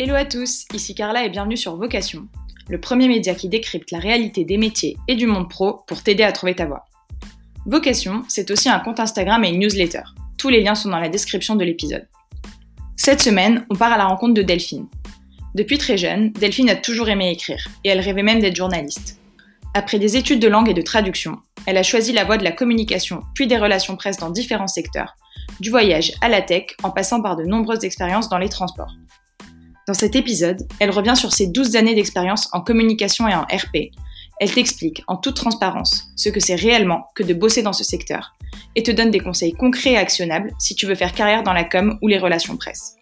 Hello à tous, ici Carla et bienvenue sur Vocation, le premier média qui décrypte la réalité des métiers et du monde pro pour t'aider à trouver ta voie. Vocation, c'est aussi un compte Instagram et une newsletter. Tous les liens sont dans la description de l'épisode. Cette semaine, on part à la rencontre de Delphine. Depuis très jeune, Delphine a toujours aimé écrire, et elle rêvait même d'être journaliste. Après des études de langue et de traduction, elle a choisi la voie de la communication puis des relations presse dans différents secteurs, du voyage à la tech en passant par de nombreuses expériences dans les transports. Dans cet épisode, elle revient sur ses 12 années d'expérience en communication et en RP. Elle t'explique en toute transparence ce que c'est réellement que de bosser dans ce secteur et te donne des conseils concrets et actionnables si tu veux faire carrière dans la com ou les relations presse.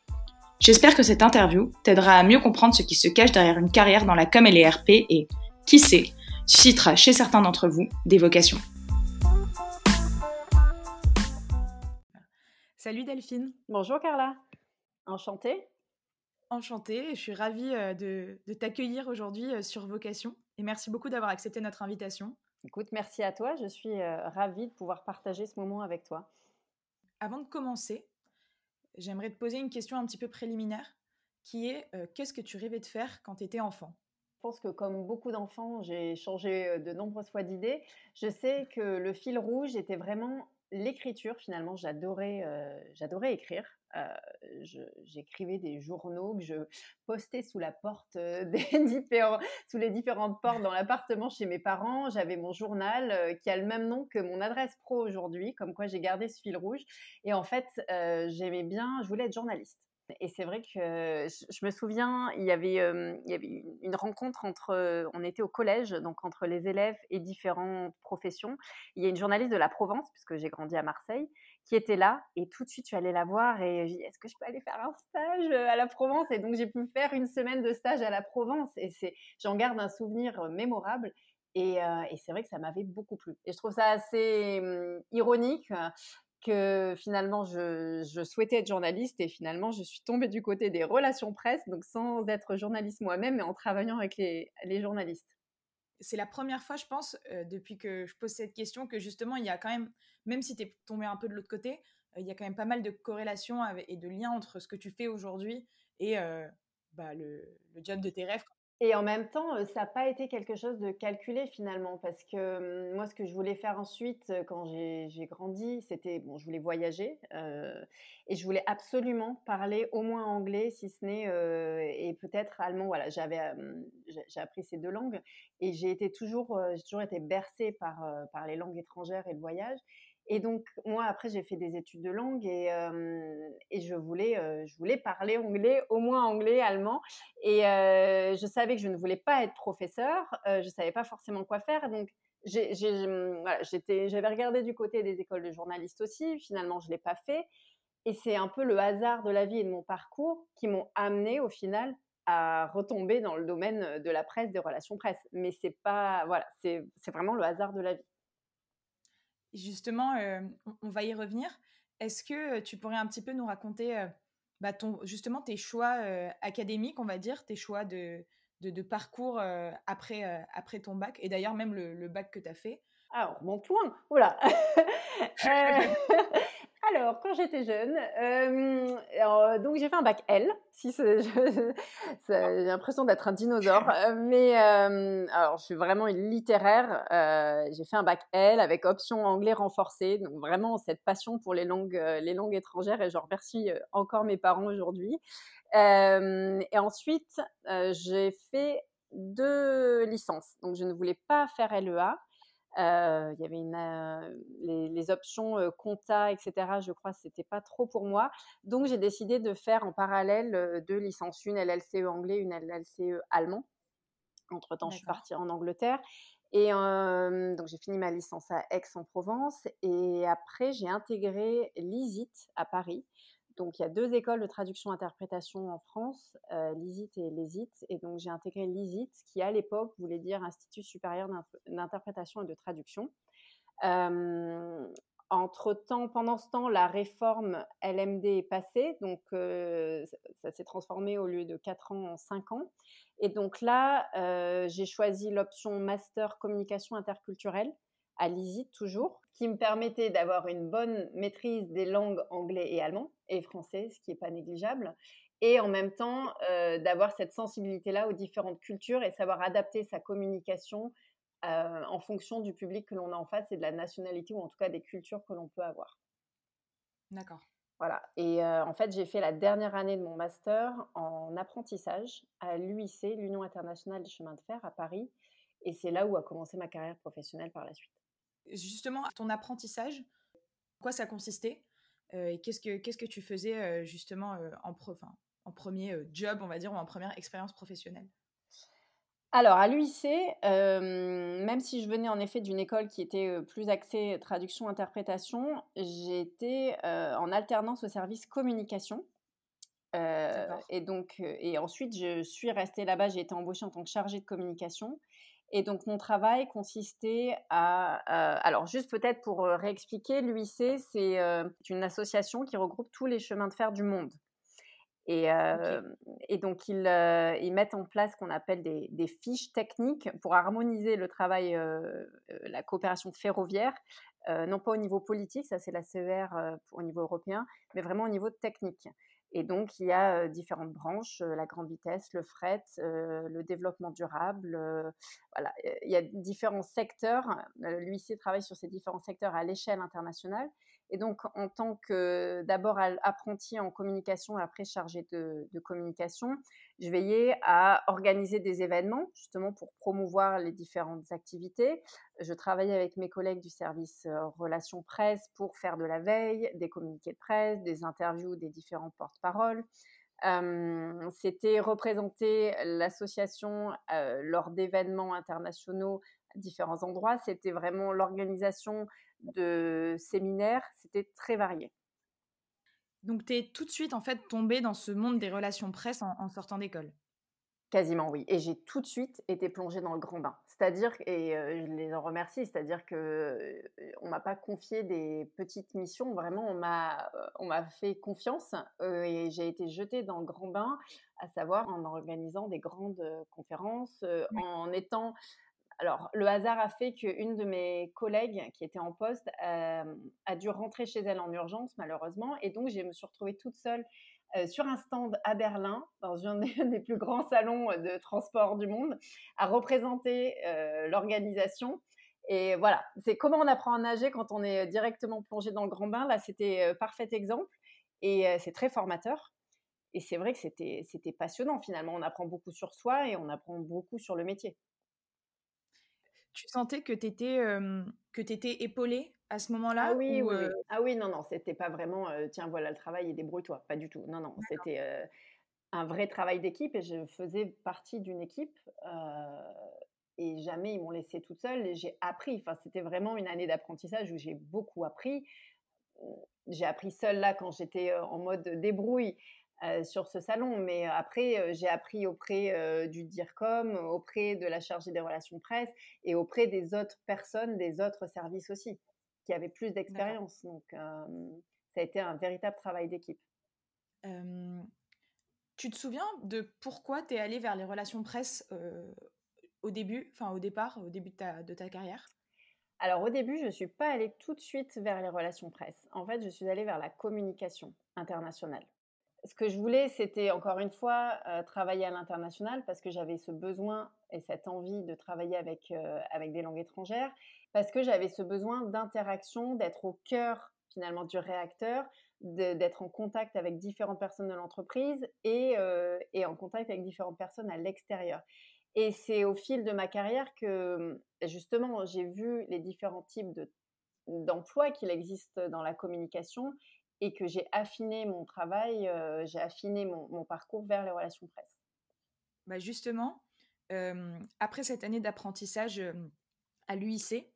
J'espère que cette interview t'aidera à mieux comprendre ce qui se cache derrière une carrière dans la com et les RP et, qui sait, suscitera chez certains d'entre vous des vocations. Salut Delphine. Bonjour Carla. Enchantée. Enchantée, je suis ravie de, t'accueillir aujourd'hui sur Vocation et merci beaucoup d'avoir accepté notre invitation. Écoute, merci à toi, je suis ravie de pouvoir partager ce moment avec toi. Avant de commencer, j'aimerais te poser une question un petit peu préliminaire qui est qu'est-ce que tu rêvais de faire quand tu étais enfant? Je pense que comme beaucoup d'enfants, j'ai changé de nombreuses fois d'idées. Je sais que le fil rouge était vraiment l'écriture. Finalement, j'adorais, j'adorais écrire. J'écrivais des journaux que je postais sous la porte des différents, sous les différentes portes dans l'appartement chez mes parents. J'avais mon journal qui a le même nom que mon adresse pro aujourd'hui, comme quoi j'ai gardé ce fil rouge. Et en fait, j'aimais bien, je voulais être journaliste. Et c'est vrai que je me souviens, il y avait, il y avait une rencontre entre, on était au collège, donc entre les élèves et différentes professions. Il y a une journaliste de la Provence, puisque j'ai grandi à Marseille, qui était là. Et tout de suite, je suis allée la voir et j'ai dit, est-ce que je peux aller faire un stage à la Provence? Et donc, j'ai pu faire une semaine de stage à la Provence. Et c'est, j'en garde un souvenir mémorable. Et, et c'est vrai que ça m'avait beaucoup plu. Et je trouve ça assez ironique que finalement je, souhaitais être journaliste et finalement je suis tombée du côté des relations presse, donc sans être journaliste moi-même, mais en travaillant avec les, journalistes. C'est la première fois, je pense, euh, depuis que je pose cette question, que justement il y a quand même, même si tu es tombé un peu de l'autre côté, euh, il y a quand même pas mal de corrélations et de liens entre ce que tu fais aujourd'hui et euh, bah, le, le, job de tes rêves. Et en même temps, ça n'a pas été quelque chose de calculé finalement, parce que moi, ce que je voulais faire ensuite, quand j'ai grandi, c'était, bon, je voulais voyager, et je voulais absolument parler au moins anglais, si ce n'est, et peut-être allemand. Voilà, j'avais, j'ai appris ces deux langues, et j'ai toujours, toujours été bercée par, par les langues étrangères et le voyage. Et donc, moi, après, j'ai fait des études de langue et, et je, voulais, je voulais parler anglais, au moins anglais, allemand. Et je savais que je ne voulais pas être professeur. je ne savais pas forcément quoi faire. Donc, mmh, j'avais regardé du côté des écoles de journalistes aussi. Finalement, je ne l'ai pas fait. Et c'est un peu le hasard de la vie et de mon parcours qui m'ont amené au final à retomber dans le domaine de la presse, des relations presse. Mais c'est voilà, c'est vraiment le hasard de la vie. Justement, on, va y revenir. Est-ce que tu pourrais un petit peu nous raconter bah, ton, justement tes choix académiques, on va dire, tes choix de, de, parcours après, après ton bac, et d'ailleurs même le, bac que tu as fait? Alors, mon point, oula. Alors, quand j'étais jeune, euh, donc j'ai fait un bac L. Si j'ai l'impression d'être un dinosaure, euh, mais euh, alors je suis vraiment littéraire. j'ai fait un bac L avec option anglais renforcé, donc vraiment cette passion pour les langues, les langues étrangères, et je remercie encore mes parents aujourd'hui. et ensuite, j'ai fait deux licences, donc je ne voulais pas faire LEA. Euh, il y avait une, euh, les, options euh, compta, etc. Je crois que c'était pas trop pour moi. Donc j'ai décidé de faire en parallèle deux licences, une LLCE anglais, une LLCE allemand. Entre temps, je suis partie en Angleterre. Et donc j'ai fini ma licence à Aix-en-Provence. Et après, j'ai intégré l'ISIT à Paris. Donc, il y a deux écoles de traduction-interprétation en France, euh, l'ISIT et l'ESIT. Et donc, j'ai intégré l'ISIT, qui à l'époque voulait dire Institut supérieur d'interprétation et de traduction. Euh, entre-temps, pendant ce temps, la réforme LMD est passée, donc euh, ça, s'est transformé au lieu de 4 ans en 5 ans. Et donc là, euh, j'ai choisi l'option Master Communication interculturelle à l'ISIT toujours, qui me permettait d'avoir une bonne maîtrise des langues anglais et allemand et français, ce qui n'est pas négligeable. et en même temps d'avoir cette sensibilité-là aux différentes cultures et savoir adapter sa communication en fonction du public que l'on a en face et de la nationalité ou en tout cas des cultures que l'on peut avoir. D'accord. Voilà. Et en fait, j'ai fait la dernière année de mon master en apprentissage à l'UIC, l'Union internationale des chemins de fer à Paris. Et c'est là où a commencé ma carrière professionnelle par la suite. Justement, ton apprentissage, en quoi ça consistait et qu'est-ce que qu'est-ce que tu faisais justement en, en premier job, on va dire, ou en première expérience professionnelle? Alors, à l'UIC, même si je venais en effet d'une école qui était plus axée traduction-interprétation, j'étais en alternance au service communication. et donc, et ensuite, je suis restée là-bas. J'ai été embauchée en tant que chargée de communication. Et donc, mon travail consistait à. alors, juste peut-être pour réexpliquer, l'UIC, c'est une association qui regroupe tous les chemins de fer du monde. Et, et donc, ils, ils, mettent en place ce qu'on appelle des, des, fiches techniques pour harmoniser le travail, la coopération ferroviaire, non pas au niveau politique, ça c'est la CER au niveau européen, mais vraiment au niveau technique. Et donc, il y a différentes branches, la grande vitesse, le fret, le développement durable. il y a différents secteurs. L'UIC travaille sur ces différents secteurs à l'échelle internationale. Et donc, en tant que d'abord apprenti en communication et après chargé de, communication, je veillais à organiser des événements justement pour promouvoir les différentes activités. Je travaillais avec mes collègues du service relations presse pour faire de la veille, des communiqués de presse, des interviews des différents porte-paroles. C'était représenter l'association lors d'événements internationaux à différents endroits. C'était vraiment l'organisation de séminaires, c'était très varié. Donc, tu es tout de suite en fait tombée dans ce monde des relations presse en, sortant d'école? Quasiment oui. Et j'ai tout de suite été plongée dans le grand bain. C'est-à-dire, et je les en remercie, c'est-à-dire que on m'a pas confié des petites missions. Vraiment, on m'a, on m'a fait confiance et j'ai été jetée dans le grand bain, à savoir en organisant des grandes conférences, en étant alors, le hasard a fait qu'une de mes collègues qui était en poste a dû rentrer chez elle en urgence, malheureusement. Et donc, je me suis retrouvée toute seule sur un stand à Berlin, dans un des plus grands salons de transport du monde, à représenter l'organisation. Et voilà, c'est comment on apprend à nager quand on est directement plongé dans le grand bain? Là, c'était parfait exemple. Et c'est très formateur. Et c'est vrai que c'était passionnant finalement. On apprend beaucoup sur soi et on apprend beaucoup sur le métier. Tu sentais que tu étais, que étais épaulée à ce moment-là ah oui, oui, Ah oui, non, non, c'était pas vraiment tiens, voilà le travail et débrouille-toi. Pas du tout. Non, non, c'était un vrai travail d'équipe et je faisais partie d'une équipe. et jamais ils m'ont laissée toute seule et j'ai appris. Enfin, c'était vraiment une année d'apprentissage où j'ai beaucoup appris. J'ai appris seule là quand j'étais en mode débrouille euh, sur ce salon. Mais après, euh, j'ai appris auprès euh, du DIRCOM, auprès de la chargée des relations presse et auprès des autres personnes, des autres services aussi, qui avaient plus d'expérience. Donc, ça a été un véritable travail d'équipe. tu te souviens de pourquoi tu es allée vers les relations presse au début, enfin au départ, au début de ta, de ta carrière? Alors au début, je ne suis pas allée tout de suite vers les relations presse. En fait, je suis allée vers la communication internationale ce que je voulais, c'était encore une fois euh, travailler à l'international parce que j'avais ce besoin et cette envie de travailler avec, euh, avec des langues étrangères, parce que j'avais ce besoin d'interaction, d'être au cœur finalement du réacteur, d'être en contact avec différentes personnes de l'entreprise et, euh, et, en contact avec différentes personnes à l'extérieur. Et c'est au fil de ma carrière que justement j'ai vu les différents types d'emplois qu'il existe dans la communication et que j'ai affiné mon travail, euh, j'ai affiné mon, parcours vers les relations presse. Bah justement, après cette année d'apprentissage à l'UIC,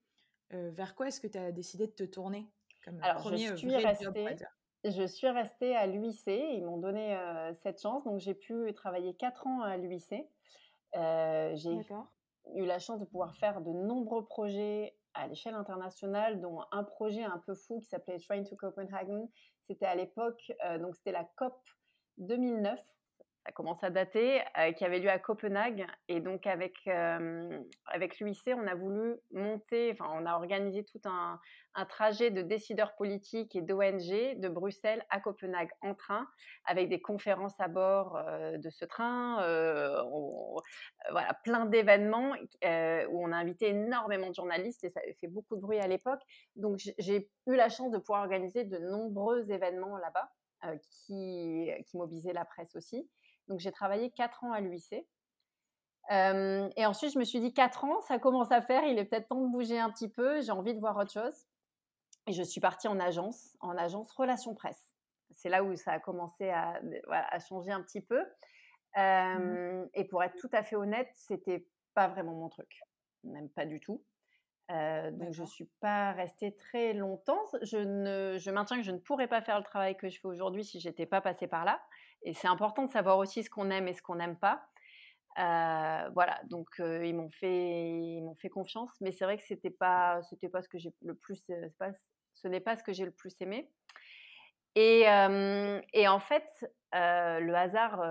vers quoi est-ce que tu as décidé de te tourner comme Alors, premier je suis restée, je suis restée à l'UIC. Ils m'ont donné cette chance. Donc, j'ai pu travailler quatre ans à l'UIC. j'ai eu la chance de pouvoir faire de nombreux projets à l'échelle internationale, dont un projet un peu fou qui s'appelait Train to Copenhagen. C'était à l'époque, euh, donc c'était la COP 2009. Ça commence à dater, qui avait lieu à Copenhague. Et donc, avec, avec l'UIC, on a voulu monter, enfin, on a organisé tout un, un trajet de décideurs politiques et d'ONG de Bruxelles à Copenhague en train, avec des conférences à bord de ce train, voilà, plein d'événements où on a invité énormément de journalistes et ça avait fait beaucoup de bruit à l'époque. Donc, j'ai eu la chance de pouvoir organiser de nombreux événements là-bas. qui, qui mobilisaient la presse aussi. Donc j'ai travaillé quatre ans à l'UIC. Euh, et ensuite, je me suis dit, quatre ans, ça commence à faire, il est peut-être temps de bouger un petit peu, j'ai envie de voir autre chose. Et je suis partie en agence, en agence relations presse. C'est là où ça a commencé à, changer un petit peu. Mmh. Euh, et pour être tout à fait honnête, c'était pas vraiment mon truc, même pas du tout. Euh, donc je suis pas restée très longtemps. Je, ne, je maintiens que je ne pourrais pas faire le travail que je fais aujourd'hui si j'étais pas passée par là. Et c'est important de savoir aussi ce qu'on aime et ce qu'on n'aime pas. Euh, voilà, donc euh, ils m'ont fait, ils m'ont fait confiance, mais c'est vrai que c'était pas, c'était pas ce que j'ai le plus, euh, ce n'est pas ce que j'ai le plus aimé. Et, en fait, le hasard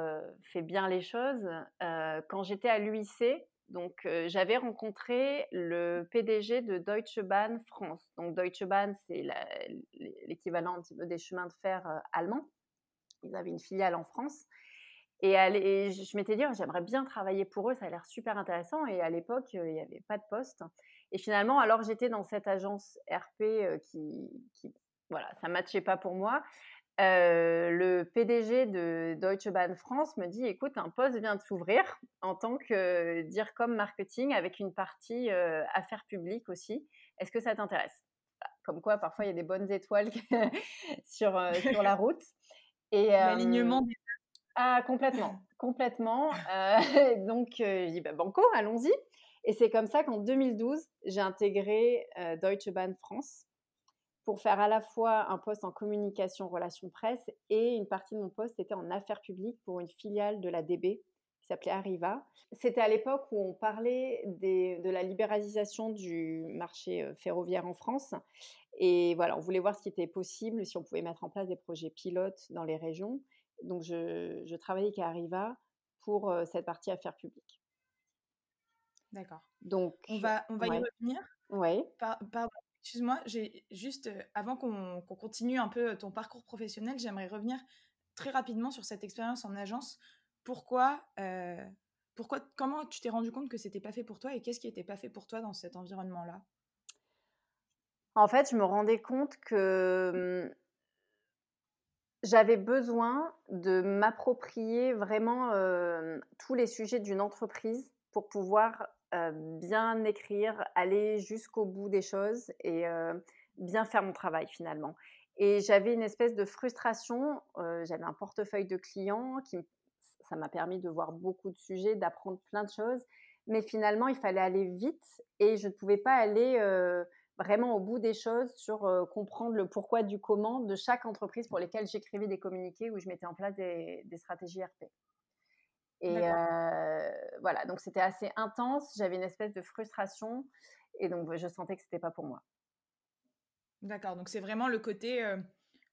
fait bien les choses. quand j'étais à l'UIC, donc j'avais rencontré le PDG de Deutsche Bahn France. Donc Deutsche Bahn, c'est l'équivalent des chemins de fer allemands. Ils avaient une filiale en France. Et, je m'étais dit, oh, j'aimerais bien travailler pour eux, ça a l'air super intéressant. Et à l'époque, euh, il n'y avait pas de poste. Et finalement, alors j'étais dans cette agence RP euh, qui, voilà, ça ne matchait pas pour moi. Euh, le PDG de Deutsche Bahn France me dit, écoute, un poste vient de s'ouvrir en tant que DIRCOM marketing avec une partie affaires publiques aussi. Est-ce que ça t'intéresse? Comme quoi, parfois, il y a des bonnes étoiles sur, sur la route. Et l'alignement des ah, complètement, complètement. Donc, je dis, bah, banco, allons-y. Et c'est comme ça qu'en 2012, j'ai intégré Deutsche Bahn France pour faire à la fois un poste en communication, relations presse et une partie de mon poste était en affaires publiques pour une filiale de la DB s'appelait Arriva. C'était à l'époque où on parlait de la libéralisation du marché ferroviaire en France. Et voilà, on voulait voir ce qui était possible, si on pouvait mettre en place des projets pilotes dans les régions. Donc, je, je travaillais avec Arriva pour cette partie affaires publiques. D'accord. Donc, on va, on va y revenir. Oui. pardon, excuse-moi, j'ai juste, avant qu'on continue un peu ton parcours professionnel, j'aimerais revenir très rapidement sur cette expérience en agence. Pourquoi, pourquoi comment tu t'es rendu compte que c'était pas fait pour toi et qu'est-ce qui n'était pas fait pour toi dans cet environnement-là? En fait, je me rendais compte que j'avais besoin de m'approprier vraiment tous les sujets d'une entreprise pour pouvoir bien écrire, aller jusqu'au bout des choses et bien faire mon travail finalement. Et j'avais une espèce de frustration. j'avais un portefeuille de clients qui, ça m'a permis de voir beaucoup de sujets, d'apprendre plein de choses. Mais finalement, il fallait aller vite et je ne pouvais pas aller vraiment au bout des choses sur comprendre le pourquoi du comment de chaque entreprise pour lesquelles j'écrivais des communiqués où je mettais en place des, stratégies RP. Et voilà, donc c'était assez intense, j'avais une espèce de frustration et donc je sentais que c'était pas pour moi. D'accord, donc c'est vraiment le côté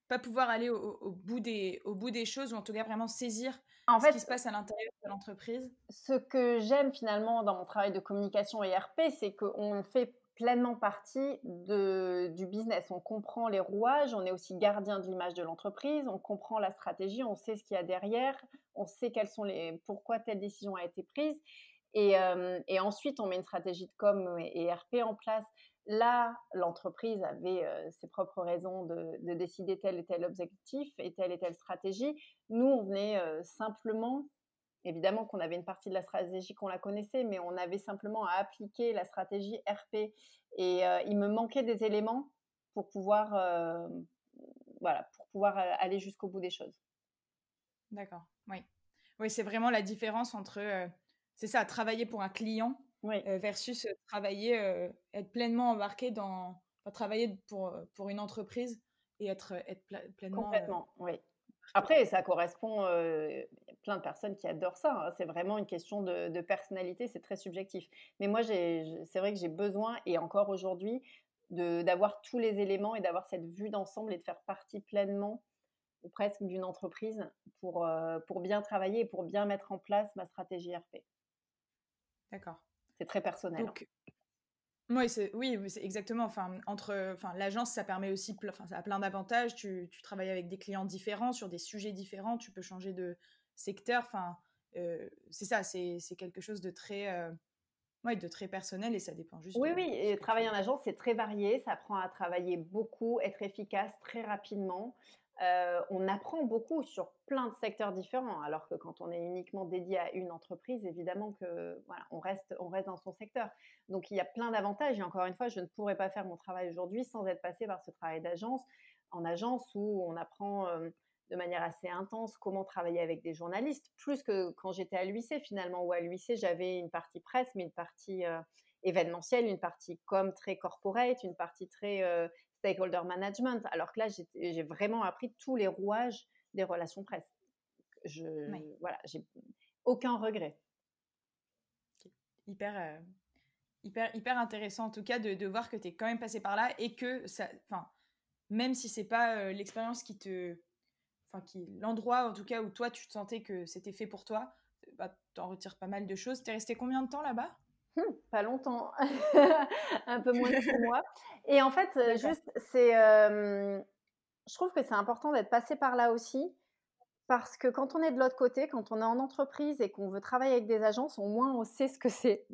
pas pouvoir aller au, bout des, au bout des choses ou en tout cas vraiment saisir en ce qui se passe à l'intérieur de l'entreprise. Ce que j'aime finalement dans mon travail de communication et RP, c'est qu'on fait pleinement partie de, du business. On comprend les rouages, on est aussi gardien de l'image de l'entreprise, on comprend la stratégie, on sait ce qu'il y a derrière, on sait quels sont les, pourquoi telle décision a été prise. Et, euh, et ensuite, on met une stratégie de com et, RP en place. Là, l'entreprise avait euh, ses propres raisons de, de, décider tel et tel objectif et telle et telle stratégie. Nous, on venait euh, simplement Évidemment qu'on avait une partie de la stratégie qu'on la connaissait, mais on avait simplement à appliquer la stratégie RP. Et euh, il me manquait des éléments pour pouvoir, voilà, pour pouvoir aller jusqu'au bout des choses. D'accord, oui. Oui, c'est vraiment la différence entre, c'est ça, travailler pour un client versus travailler, être pleinement embarqué dans, travailler pour, pour une entreprise et être, être pleinement. Complètement, oui. Après, ça correspond plein de personnes qui adorent ça. Hein. C'est vraiment une question de, personnalité, c'est très subjectif. Mais moi, c'est vrai que j'ai besoin, et encore aujourd'hui, d'avoir tous les éléments et d'avoir cette vue d'ensemble et de faire partie pleinement ou presque d'une entreprise pour, pour bien travailler et pour bien mettre en place ma stratégie RP. D'accord. C'est très personnel. Hein. Donc, oui, c'est oui, c'est exactement. Enfin, entre, enfin, l'agence, ça permet aussi, enfin, ça a plein d'avantages. Tu, tu, travailles avec des clients différents sur des sujets différents. Tu peux changer de secteur. Enfin, c'est ça. C'est quelque chose de très, de très personnel et ça dépend juste. Oui, oui. Et travailler en agence, c'est très varié. Ça apprend à travailler beaucoup, être efficace très rapidement. On apprend beaucoup sur plein de secteurs différents, alors que quand on est uniquement dédié à une entreprise, évidemment que voilà, on reste, on reste dans son secteur. Donc il y a plein d'avantages. Et encore une fois, je ne pourrais pas faire mon travail aujourd'hui sans être passé par ce travail d'agence, en agence où on apprend de manière assez intense comment travailler avec des journalistes, plus que quand j'étais à l'UIC finalement, où à l'UIC j'avais une partie presse, mais une partie événementielle, une partie com très corporate, une partie très stakeholder management, alors que là, j'ai vraiment appris tous les rouages des relations presse. Je, voilà, j'ai aucun regret. Hyper, euh, hyper, hyper intéressant en tout cas de, de voir que tu es quand même passé par là et que ça, enfin, même si c'est pas euh, l'expérience qui te, enfin, qui, l'endroit en tout cas où toi tu te sentais que c'était fait pour toi, bah, tu en retires pas mal de choses. Tu es resté combien de temps là-bas? Hum, pas longtemps, un peu moins de six mois. Et en fait, euh, juste, c'est, je trouve que c'est important d'être passé par là aussi, parce que quand on est de l'autre côté, quand on est en entreprise et qu'on veut travailler avec des agences, au moins on sait ce que c'est.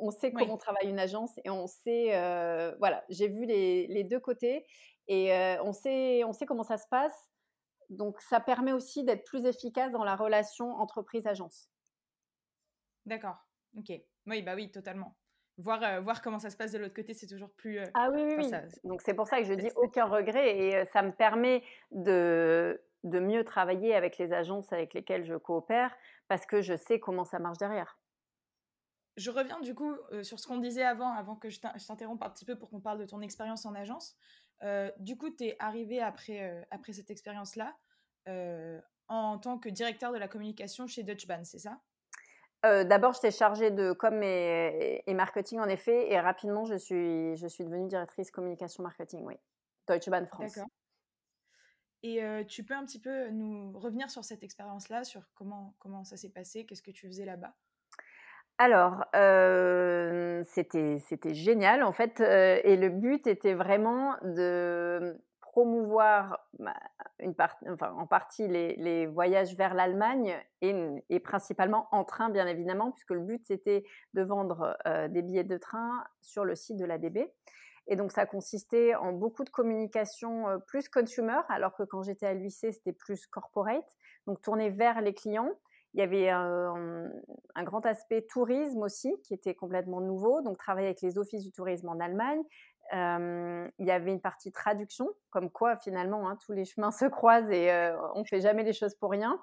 On sait comment travaille une agence et on sait, euh, voilà, j'ai vu les, les, deux côtés et euh, on, sait, on sait comment ça se passe. Donc ça permet aussi d'être plus efficace dans la relation entreprise-agence. D'accord, ok. Oui, bah oui, totalement. Voir, euh, voir comment ça se passe de l'autre côté, c'est toujours plus. Euh, ah oui, oui, Donc c'est pour ça que je dis aucun regret et euh, ça me permet de, de mieux travailler avec les agences avec lesquelles je coopère parce que je sais comment ça marche derrière. Je reviens du coup sur ce qu'on disait avant, avant que je t'interrompe un petit peu pour qu'on parle de ton expérience en agence. du coup, tu es arrivé après, après cette expérience-là en tant que directeur de la communication chez Deutsche Bahn, c'est ça? Euh, d'abord, j'étais chargée de com et, marketing, en effet, et rapidement, je suis, je suis devenue directrice communication marketing, oui. Deutsche Bahn France. D'accord. Et euh, tu peux un petit peu nous revenir sur cette expérience-là, sur comment, comment ça s'est passé, qu'est-ce que tu faisais là-bas? Alors, euh, c'était génial en fait, et le but était vraiment de promouvoir bah, en partie les, voyages vers l'Allemagne et, principalement en train, bien évidemment, puisque le but c'était de vendre euh, des billets de train sur le site de l'ADB. Et donc ça consistait en beaucoup de communication euh, plus consumer, alors que quand j'étais à l'UIC c'était plus corporate, donc tourné vers les clients. Il y avait un, un, grand aspect tourisme aussi qui était complètement nouveau, donc travailler avec les offices du tourisme en Allemagne, il y avait une partie traduction, comme quoi finalement hein, tous les chemins se croisent et on fait jamais les choses pour rien.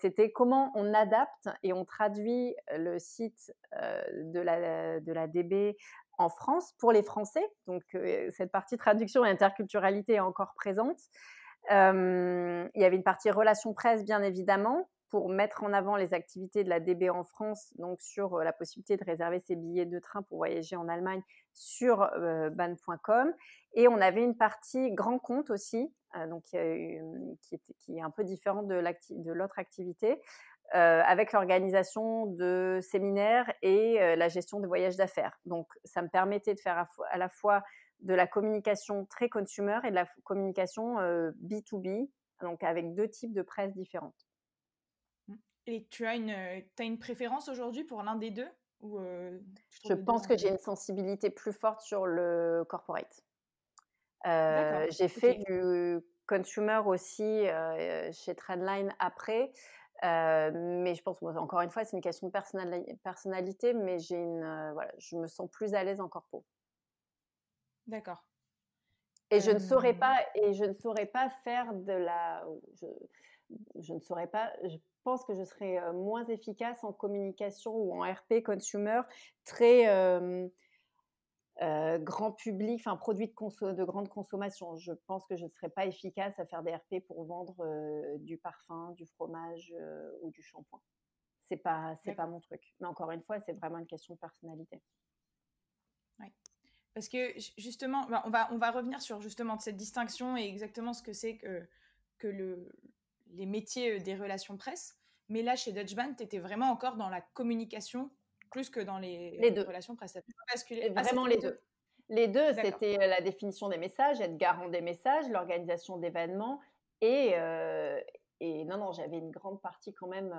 C'était comment on adapte et on traduit le site de, la, DB en France pour les Français. Donc cette partie traduction et interculturalité est encore présente. il y avait une partie relations presse bien évidemment pour mettre en avant les activités de la DB en France, donc sur la possibilité de réserver ses billets de train pour voyager en Allemagne sur ban.com. Et on avait une partie grand compte aussi, donc qui, est un peu différente de l'autre activité, avec l'organisation de séminaires et la gestion de voyages d'affaires. Donc ça me permettait de faire à, la fois de la communication très consumer et de la communication B2B, donc avec deux types de presse différentes. Et tu as une, as une préférence aujourd'hui pour l'un des deux? Ou euh, Je pense que j'ai une sensibilité plus forte sur le corporate. Euh, j'ai fait du consumer aussi chez Trendline après. mais je pense, encore une fois, c'est une question de personnalité, mais j'ai une, voilà, je me sens plus à l'aise en corpo. D'accord. Et je ne saurais pas, et je ne saurais pas faire de la, je, je ne saurais pas, pense que je serais moins efficace en communication ou en RP consumer très grand public, enfin produit de, de, grande consommation. Je pense que je ne serais pas efficace à faire des RP pour vendre du parfum, du fromage ou du shampoing. C'est pas c'est pas mon truc. Mais encore une fois, c'est vraiment une question de personnalité. Ouais. Parce que justement, bah, on va on va revenir sur justement cette distinction et exactement ce que c'est que que le, les métiers des relations presse. Mais là, chez Dutch Band, tu étais vraiment encore dans la communication plus que dans les, les deux. relations presse. Ah, vraiment les deux. Les deux, c'était la définition des messages, être garant des messages, l'organisation d'événements et, et non, non, j'avais une grande partie quand même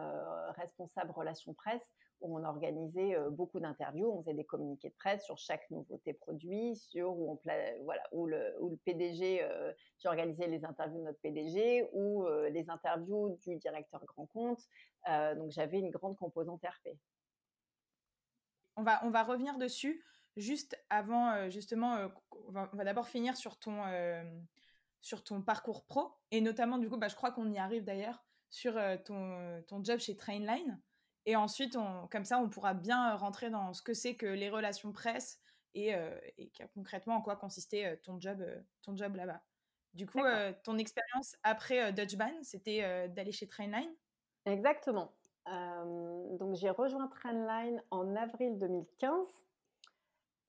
responsable relations presse où on organisait beaucoup d'interviews, on faisait des communiqués de presse sur chaque nouveauté produit, sur où le, PDG, j'ai organisé les interviews de notre PDG ou les interviews du directeur grand compte. donc j'avais une grande composante RP. On va revenir dessus juste avant justement on va d'abord finir sur ton sur ton parcours pro et notamment du coup bah, je crois qu'on y arrive d'ailleurs sur ton, ton job chez Trainline et ensuite, on, comme ça, on pourra bien euh, rentrer dans ce que c'est que les relations presse et, euh, et concrètement en quoi consistait euh, ton job, ton job là-bas. Du coup, ton expérience après Dutch Ban, c'était d'aller chez Trainline? Exactement. donc j'ai rejoint Trainline en avril 2015,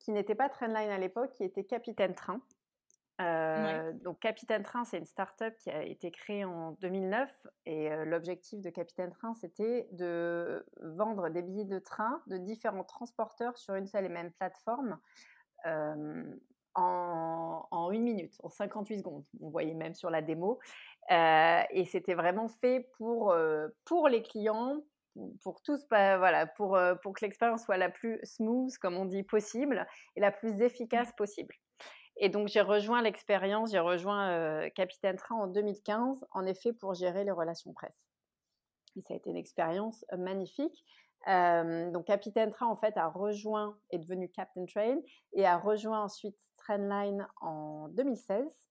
qui n'était pas Trainline à l'époque, qui était Capitaine Train. Donc Capitaine Train, c'est une start-up qui a été créée en 2009 et l'objectif de Capitaine Train, c'était de vendre des billets de train de différents transporteurs sur une seule et même plateforme en, en, une minute, en 58 secondes. On voyait même sur la démo. et c'était vraiment fait pour, pour les clients, pour tous, bah, voilà, pour, pour que l'expérience soit la plus smooth, comme on dit, possible, et la plus efficace possible. Et donc, j'ai rejoint l'expérience, j'ai rejoint euh, Capitaine Train en 2015, en effet, pour gérer les relations presse. Et ça a été une expérience euh, magnifique. Euh, donc, Capitaine Train, en fait, a rejoint, est devenu Captain Train et a rejoint ensuite Trendline en 2016.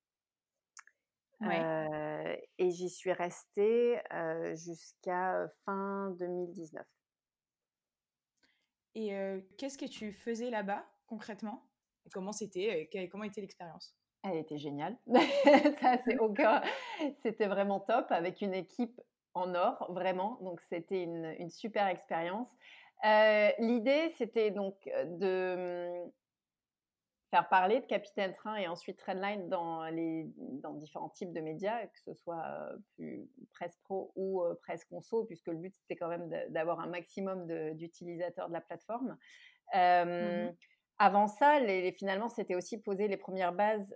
et j'y suis restée jusqu'à fin 2019. Et qu'est-ce que tu faisais là-bas concrètement? Comment c'était Comment était l'expérience? Elle était géniale. Ça, c'est aucun. C'était vraiment top avec une équipe en or, vraiment. Donc, c'était une, super expérience. L'idée, c'était donc de mmh, faire parler de Capitaine Train et ensuite Trendline dans, les, dans différents types de médias, que ce soit plus presse pro ou presse conso, puisque le but c'était quand même d'avoir un maximum d'utilisateurs de, la plateforme. Mmh avant ça, finalement, c'était aussi poser les premières bases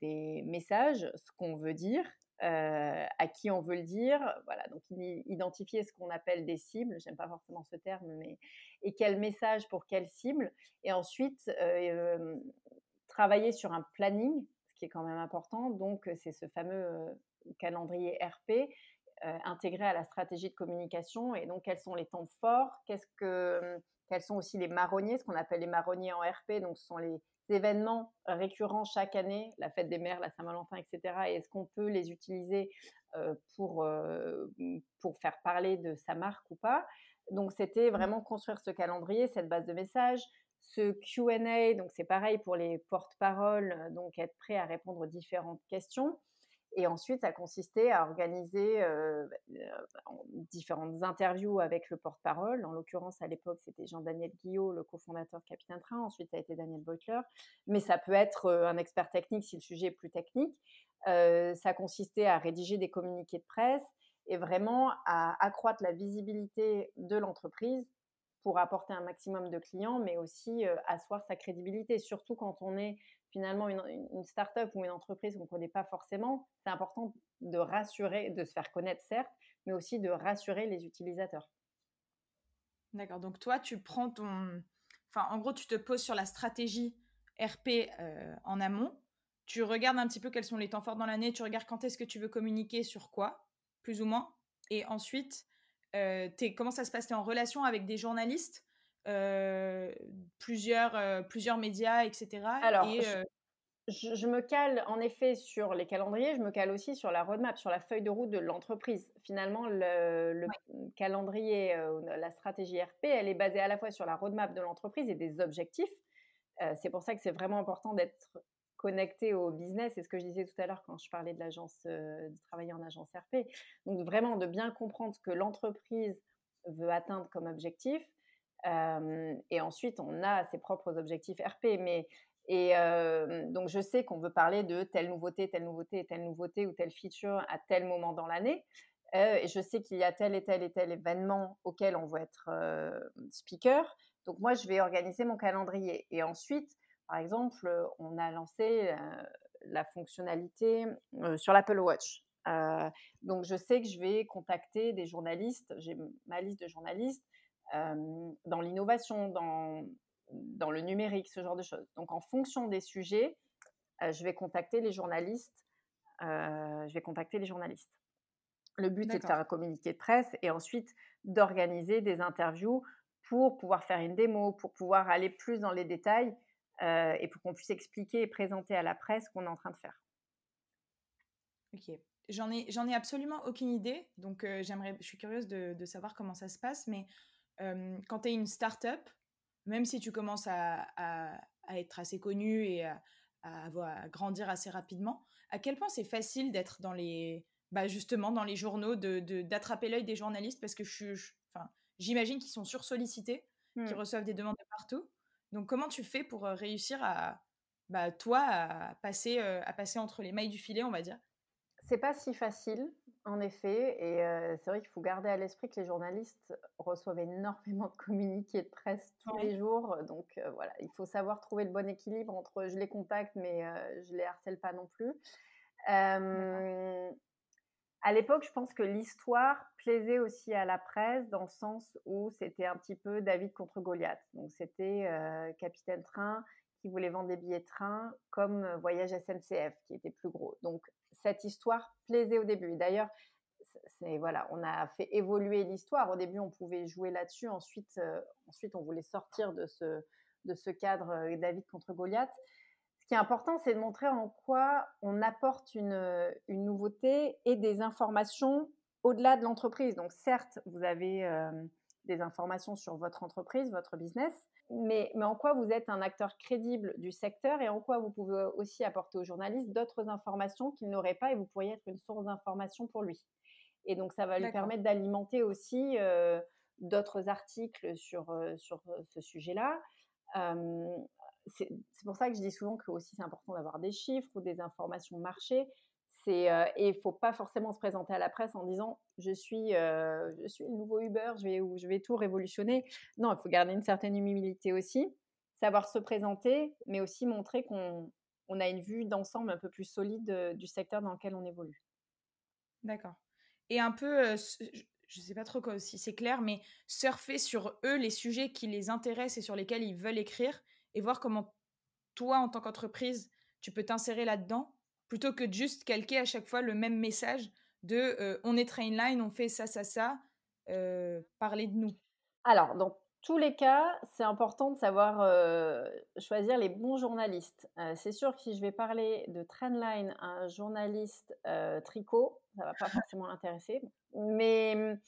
des messages, ce qu'on veut dire, à qui on veut le dire, voilà, donc identifier ce qu'on appelle des cibles, j'aime pas forcément ce terme, mais et quel message pour quelle cible, et ensuite travailler sur un planning, ce qui est quand même important, donc c'est ce fameux calendrier RP intégré à la stratégie de communication, et donc quels sont les temps forts, qu'est-ce que quels sont aussi les marronniers, ce qu'on appelle les marronniers en RP. Donc, ce sont les événements récurrents chaque année, la fête des mères, la Saint-Valentin, etc. Et est-ce qu'on peut les utiliser euh, pour, euh, pour faire parler de sa marque ou pas? Donc, c'était mmh. vraiment construire ce calendrier, cette base de messages. Ce Q&A, donc c'est pareil pour les porte-paroles, donc être prêt à répondre aux différentes questions. Et ensuite, ça consistait à organiser euh, différentes interviews avec le porte-parole. En l'occurrence, à l'époque, c'était Jean-Daniel Guillot, le cofondateur de Capitaine Train. Ensuite, ça a été Daniel Beutler. Mais ça peut être un expert technique si le sujet est plus technique. Ça consistait à rédiger des communiqués de presse et vraiment à accroître la visibilité de l'entreprise pour apporter un maximum de clients, mais aussi asseoir sa crédibilité, surtout quand on est finalement une, une start-up ou une entreprise qu'on ne connaît pas forcément, c'est important de rassurer, de se faire connaître certes, mais aussi de rassurer les utilisateurs. D'accord, donc toi, tu prends ton... Enfin, en gros, tu te poses sur la stratégie RP en amont, tu regardes un petit peu quels sont les temps forts dans l'année, tu regardes quand est-ce que tu veux communiquer sur quoi, plus ou moins, et ensuite, euh, comment ça se passe? Tu es en relation avec des journalistes euh, plusieurs, euh, plusieurs médias, etc. Alors, euh, je, me cale en effet sur les calendriers, je me cale aussi sur la roadmap, sur la feuille de route de l'entreprise. Finalement, le, calendrier, la stratégie RP, elle est basée à la fois sur la roadmap de l'entreprise et des objectifs. c'est pour ça que c'est vraiment important d'être connecté au business. C'est ce que je disais tout à l'heure quand je parlais de l'agence, de travailler en agence RP. Donc vraiment de bien comprendre ce que l'entreprise veut atteindre comme objectif, et ensuite, on a ses propres objectifs RP, mais Et donc, je sais qu'on veut parler de telle nouveauté, telle nouveauté, telle nouveauté ou telle feature à tel moment dans l'année. et je sais qu'il y a tel et tel et tel événement auquel on veut être speaker. Donc, moi, je vais organiser mon calendrier. Et ensuite, par exemple, on a lancé la fonctionnalité sur l'Apple Watch. donc, je sais que je vais contacter des journalistes. J'ai ma liste de journalistes dans l'innovation, dans dans le numérique, ce genre de choses. Donc, en fonction des sujets, euh, je vais contacter les journalistes. Euh, je vais contacter les journalistes. Le but, c'est de faire un communiqué de presse et ensuite d'organiser des interviews pour pouvoir faire une démo, pour pouvoir aller plus dans les détails euh, et pour qu'on puisse expliquer et présenter à la presse ce qu'on est en train de faire. Ok. J'en ai, j'en ai absolument aucune idée, donc j'aimerais, je suis curieuse de, de, savoir comment ça se passe, mais quand tu es une start-up, même si tu commences à, être assez connu et à, à, grandir assez rapidement, à quel point c'est facile d'être dans les, bah justement, dans les journaux, d'attraper de, l'œil des journalistes? Parce que je, enfin, j'imagine qu'ils sont sursollicités, qu'ils mmh. reçoivent des demandes de partout. Donc, comment tu fais pour réussir à, bah, toi, à passer, à passer entre les mailles du filet, on va dire? C'est pas si facile. En effet, et c'est vrai qu'il faut garder à l'esprit que les journalistes reçoivent énormément de communiqués de presse tous les jours. Donc voilà, il faut savoir trouver le bon équilibre entre je les contacte, mais je les harcèle pas non plus. À l'époque, je pense que l'histoire plaisait aussi à la presse dans le sens où c'était un petit peu David contre Goliath. Donc c'était Capitaine Train qui voulait vendre des billets de train comme Voyage SNCF qui était plus gros. Donc cette histoire plaisait au début. D'ailleurs, voilà, on a fait évoluer l'histoire. Au début, on pouvait jouer là-dessus. Ensuite, euh, ensuite, on voulait sortir de ce de ce cadre euh, David contre Goliath. Ce qui est important, c'est de montrer en quoi on apporte une, une nouveauté et des informations au-delà de l'entreprise. Donc, certes, vous avez euh, des informations sur votre entreprise, votre business, mais, en quoi vous êtes un acteur crédible du secteur et en quoi vous pouvez aussi apporter aux journalistes d'autres informations qu'il n'aurait pas et vous pourriez être une source d'information pour lui. Et donc, ça va lui permettre d'alimenter aussi euh, d'autres articles sur, euh, sur euh, ce sujet-là. C'est pour ça que je dis souvent que aussi c'est important d'avoir des chiffres ou des informations marché euh, et il faut pas forcément se présenter à la presse en disant je suis euh, le nouveau Uber, je vais tout révolutionner. Non, il faut garder une certaine humilité aussi, savoir se présenter, mais aussi montrer qu'on on a une vue d'ensemble un peu plus solide euh, du secteur dans lequel on évolue. D'accord. Et un peu, je ne sais pas trop si c'est clair, mais surfer sur eux les sujets qui les intéressent et sur lesquels ils veulent écrire et voir comment toi, en tant qu'entreprise, tu peux t'insérer là-dedans plutôt que de juste calquer à chaque fois le même message de euh, on est Trainline, on fait ça, ça, ça, euh, parler de nous Alors, dans tous les cas, c'est important de savoir euh, choisir les bons journalistes. c'est sûr que si je vais parler de Trendline à un journaliste tricot, ça va pas forcément l'intéresser. Mais hum,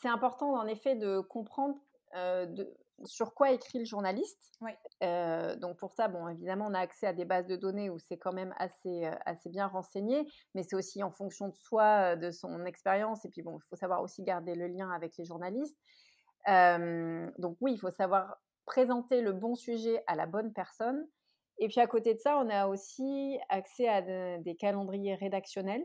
c'est important en effet de comprendre de, sur quoi écrit le journaliste. Euh, donc pour ça, bon, évidemment, on a accès à des bases de données où c'est quand même assez, euh, assez bien renseigné, mais c'est aussi en fonction de soi, euh, de son expérience, et puis bon, il faut savoir aussi garder le lien avec les journalistes. donc oui, il faut savoir présenter le bon sujet à la bonne personne. Et puis à côté de ça, on a aussi accès à des calendriers rédactionnels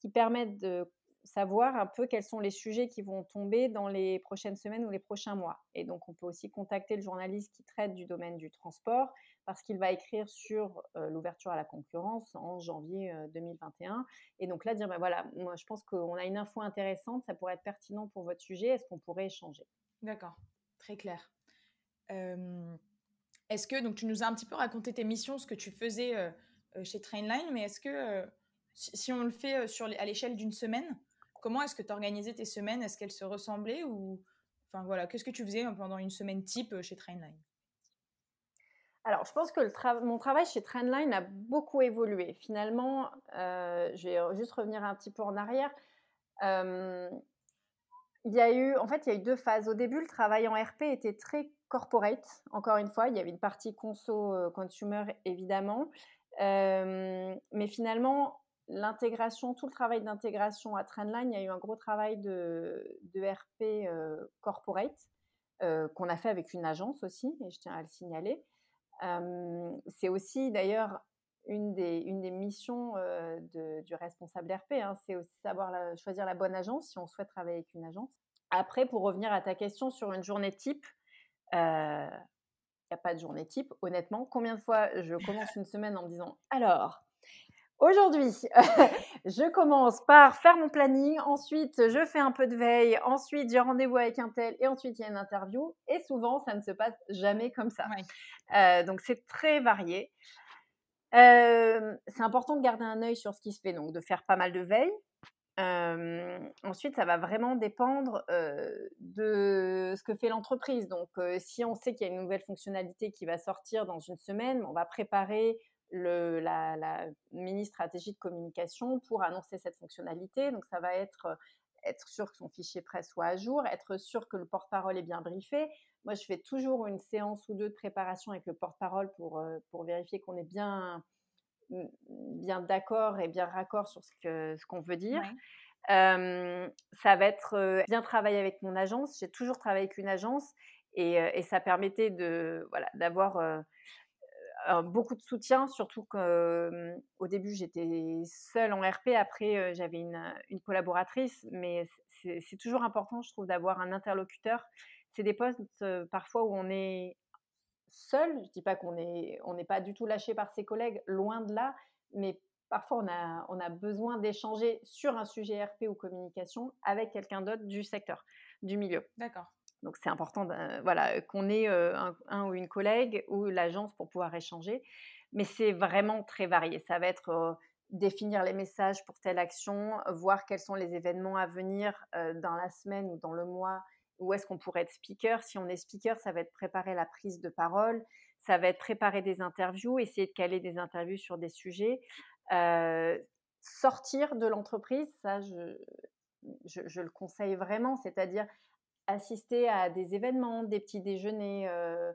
qui permettent de savoir un peu quels sont les sujets qui vont tomber dans les prochaines semaines ou les prochains mois. Et donc, on peut aussi contacter le journaliste qui traite du domaine du transport parce qu'il va écrire sur euh, l'ouverture à la concurrence en janvier 2021. Euh, Et donc là, dire, ben voilà, moi, je pense qu'on a une info intéressante, ça pourrait être pertinent pour votre sujet, est-ce qu'on pourrait échanger? D'accord, très clair. est-ce que, donc tu nous as un petit peu raconté tes missions, ce que tu faisais euh, chez Trainline, mais est-ce que si, on le fait sur à l'échelle d'une semaine, Comment est-ce que tu organisais tes semaines? Est-ce qu'elles se ressemblaient ou enfin voilà, qu'est-ce que tu faisais pendant une semaine type chez Trainline? Alors, je pense que mon travail chez Trendline a beaucoup évolué. Finalement, euh, je vais juste revenir un petit peu en arrière. Euh, il y a eu, en fait, il y a eu deux phases. Au début, le travail en RP était très corporate. Encore une fois, il y avait une partie conso euh, consumer évidemment, mais finalement, l'intégration, tout le travail d'intégration à Trendline, il y a eu un gros travail de, RP euh, corporate euh, qu'on a fait avec une agence aussi, et je tiens à le signaler. c'est aussi d'ailleurs une des, une des missions du responsable RP, hein, c'est aussi savoir choisir la bonne agence si on souhaite travailler avec une agence. Après, pour revenir à ta question sur une journée type, il n'y a pas de journée type, honnêtement. Combien de fois je commence une semaine en me disant alors Aujourd'hui, je commence par faire mon planning, ensuite je fais un peu de veille, ensuite j'ai rendez-vous avec un tel et ensuite il y a une interview. Et souvent, ça ne se passe jamais comme ça. donc c'est très varié c'est important de garder un œil sur ce qui se fait, donc de faire pas mal de veille. ensuite, ça va vraiment dépendre de ce que fait l'entreprise. Donc, si on sait qu'il y a une nouvelle fonctionnalité qui va sortir dans une semaine, on va préparer le, la, la mini stratégie de communication pour annoncer cette fonctionnalité. Donc, ça va être être sûr que son fichier presse soit à jour, être sûr que le porte-parole est bien briefé. Moi, je fais toujours une séance ou deux de préparation avec le porte-parole pour, euh, pour vérifier qu'on est bien, bien d'accord et bien raccord sur ce qu'on ce qu'on veut dire. ça va être euh, bien travailler avec mon agence. J'ai toujours travaillé avec une agence et, euh, et ça permettait de voilà d'avoir beaucoup de soutien, surtout qu'au début j'étais seule en RP, après j'avais une, collaboratrice, mais c'est toujours important, je trouve, d'avoir un interlocuteur c'est des postes parfois où on est seul. Je ne dis pas qu'on n'est pas du tout lâché par ses collègues, loin de là, mais parfois on a besoin d'échanger sur un sujet RP ou communication avec quelqu'un d'autre du secteur, du milieu. D'accord. Donc c'est important voilà, qu'on ait un, ou une collègue ou l'agence pour pouvoir échanger. Mais c'est vraiment très varié. Ça va être définir les messages pour telle action, voir quels sont les événements à venir dans la semaine ou dans le mois où est-ce qu'on pourrait être speaker Si on est speaker, ça va être préparer la prise de parole, ça va être préparer des interviews, essayer de caler des interviews sur des sujets. Euh, sortir de l'entreprise, ça, je, je, le conseille vraiment, c'est-à-dire assister à des événements, des petits déjeuners euh,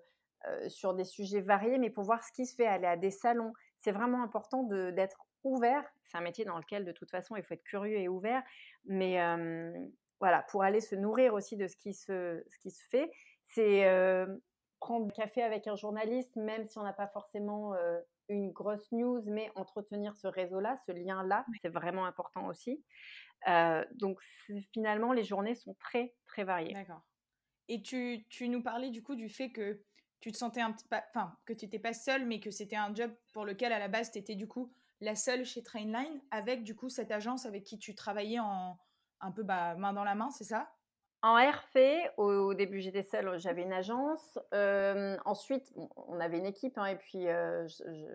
euh, sur des sujets variés, mais pour voir ce qui se fait, aller à des salons. C'est vraiment important d'être ouvert. C'est un métier dans lequel, de toute façon, il faut être curieux et ouvert, mais voilà, pour aller se nourrir aussi de ce qui se, ce qui se fait. C'est prendre café avec un journaliste, même si on n'a pas forcément une grosse news, mais entretenir ce réseau-là, ce lien-là, c'est vraiment important aussi. Donc finalement, les journées sont très, très variées. D'accord. Et tu, tu, nous parlais du coup du fait que tu te sentais un petit peu, enfin, que tu n'étais pas seule, mais que c'était un job pour lequel à la base tu étais du coup la seule chez Trainline, avec du coup cette agence avec qui tu travaillais en, un peu bah, main dans la main, c'est ça? En RP, au, début j'étais seule, j'avais une agence. ensuite, on avait une équipe hein, et puis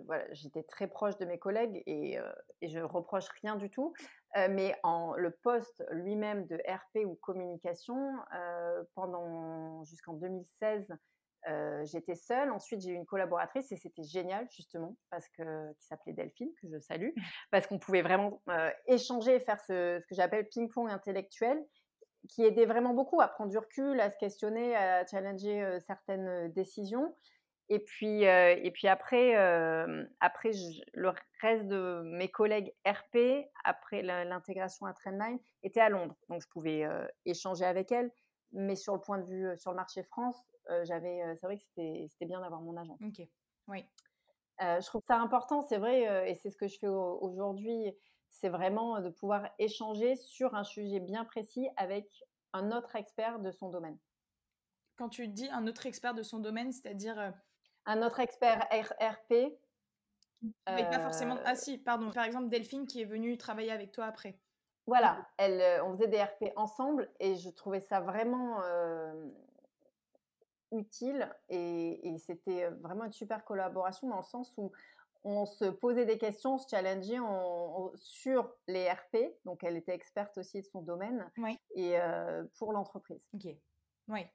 voilà, j'étais très proche de mes collègues et, et je reproche rien du tout. mais en le poste lui-même de RP ou communication, pendant jusqu'en 2016, j'étais seule. Ensuite, j'ai eu une collaboratrice et c'était génial, justement, parce que, qui s'appelait Delphine, que je salue, parce qu'on pouvait vraiment échanger et faire ce que j'appelle ping-pong intellectuel, qui aidait vraiment beaucoup à prendre du recul, à se questionner, à challenger certaines décisions. Et puis, et puis après, après le reste de mes collègues RP, après l'intégration à Trendline, étaient à Londres. Donc, je pouvais échanger avec elles. Mais sur le point de vue sur le marché France, j'avais, c'est vrai que c'était bien d'avoir mon agent. Ok, oui. je trouve ça important, c'est vrai, et c'est ce que je fais aujourd'hui. C'est vraiment de pouvoir échanger sur un sujet bien précis avec un autre expert de son domaine. Quand tu dis un autre expert de son domaine, c'est-à-dire un autre expert RP. Mais pas forcément. Ah si, pardon. Par exemple, Delphine qui est venue travailler avec toi après. Voilà, elle, on faisait des RP ensemble et je trouvais ça vraiment utile et, c'était vraiment une super collaboration dans le sens où on se posait des questions, on se challengeait sur les RP, donc elle était experte aussi de son domaine, et pour l'entreprise. Ok, oui.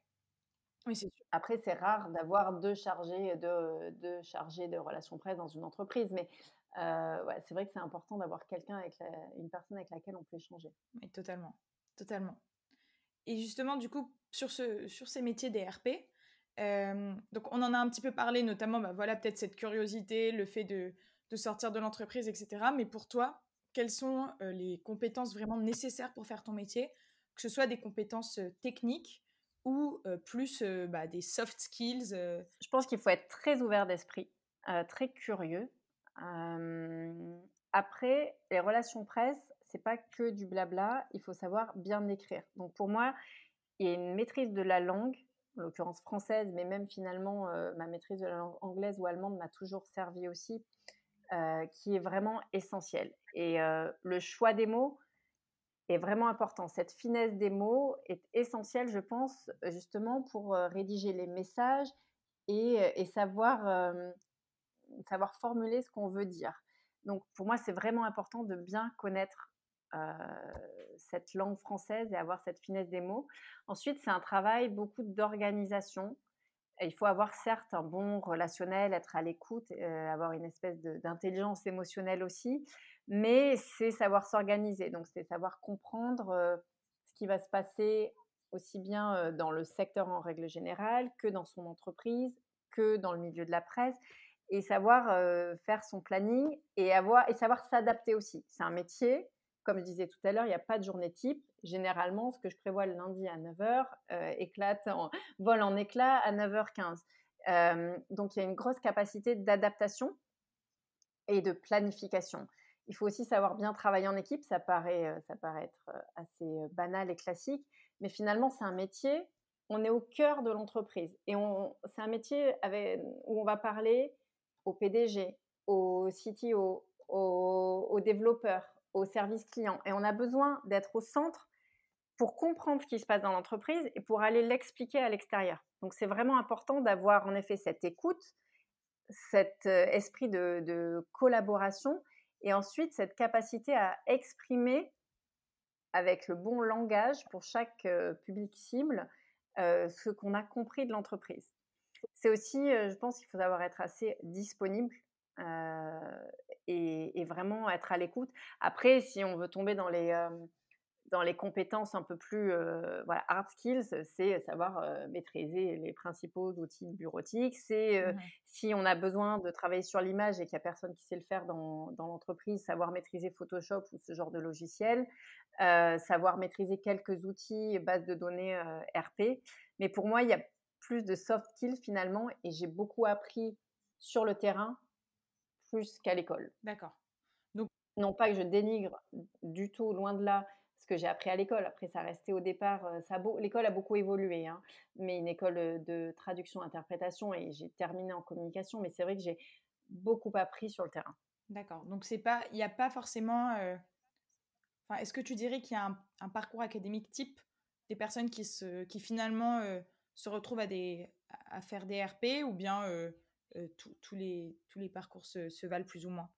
Oui, c'est sûr. Après, c'est rare d'avoir deux chargés de, deux chargés de relations presse dans une entreprise, mais ouais, c'est vrai que c'est important d'avoir quelqu'un avec une personne avec laquelle on peut échanger. Oui, totalement, totalement. Et justement, du coup, sur, ce, sur ces métiers des RP, donc on en a un petit peu parlé, notamment, bah, voilà, peut-être cette curiosité, le fait de, sortir de l'entreprise, etc. Mais pour toi, quelles sont les compétences vraiment nécessaires pour faire ton métier, que ce soit des compétences techniques ou plus bah, des soft skills Je pense qu'il faut être très ouvert d'esprit. très curieux. après, les relations presse, c'est pas que du blabla, il faut savoir bien écrire. Donc pour moi, il y a une maîtrise de la langue, en l'occurrence française, mais même finalement, ma maîtrise de la langue anglaise ou allemande m'a toujours servi aussi, qui est vraiment essentielle. Et le choix des mots est vraiment important. Cette finesse des mots est essentielle, je pense, justement pour rédiger les messages et, savoir, savoir formuler ce qu'on veut dire. Donc pour moi, c'est vraiment important de bien connaître cette langue française et avoir cette finesse des mots. Ensuite, c'est un travail beaucoup d'organisation. Il faut avoir certes un bon relationnel, être à l'écoute, avoir une espèce d'intelligence émotionnelle aussi, mais c'est savoir s'organiser. Donc, c'est savoir comprendre ce qui va se passer aussi bien dans le secteur en règle générale que dans son entreprise, que dans le milieu de la presse, et savoir faire son planning et savoir s'adapter aussi. C'est un métier, comme je disais tout à l'heure, il n'y a pas de journée type. Généralement, ce que je prévois le lundi à 9h éclate en, vol en éclat à 9h15. donc, il y a une grosse capacité d'adaptation et de planification. Il faut aussi savoir bien travailler en équipe. Ça paraît, ça paraît être assez banal et classique, mais finalement, c'est un métier. On est au cœur de l'entreprise et c'est un métier où on va parler au PDG, au CTO, aux développeurs, au service client. Et on a besoin d'être au centre pour comprendre ce qui se passe dans l'entreprise et pour aller l'expliquer à l'extérieur. Donc c'est vraiment important d'avoir en effet cette écoute, cet euh, esprit de, collaboration et ensuite cette capacité à exprimer avec le bon langage pour chaque euh, public cible euh, ce qu'on a compris de l'entreprise. C'est aussi, je pense qu'il faut savoir être assez disponible et, vraiment être à l'écoute. Après, si on veut tomber dans les, dans les compétences un peu plus voilà, hard skills, c'est savoir maîtriser les principaux outils bureautiques. C'est mmh si on a besoin de travailler sur l'image et qu'il n'y a personne qui sait le faire dans, dans l'entreprise, savoir maîtriser Photoshop ou ce genre de logiciel, savoir maîtriser quelques outils, bases de données RP. Mais pour moi, il y a plus de soft skills finalement et j'ai beaucoup appris sur le terrain plus qu'à l'école. D'accord. Donc, non pas que je dénigre du tout, loin de là, ce que j'ai appris à l'école. Après, ça restait au départ, euh, l'école a beaucoup évolué, hein, mais une école euh, de traduction-interprétation et j'ai terminé en communication, mais c'est vrai que j'ai beaucoup appris sur le terrain. D'accord. Donc, c'est pas, il n'y a pas forcément. Euh, enfin, est-ce que tu dirais qu'il y a un, parcours académique type des personnes qui, se, qui finalement se retrouvent à, des, à faire des RP ou bien euh, tous les, tous les parcours se, valent plus ou moins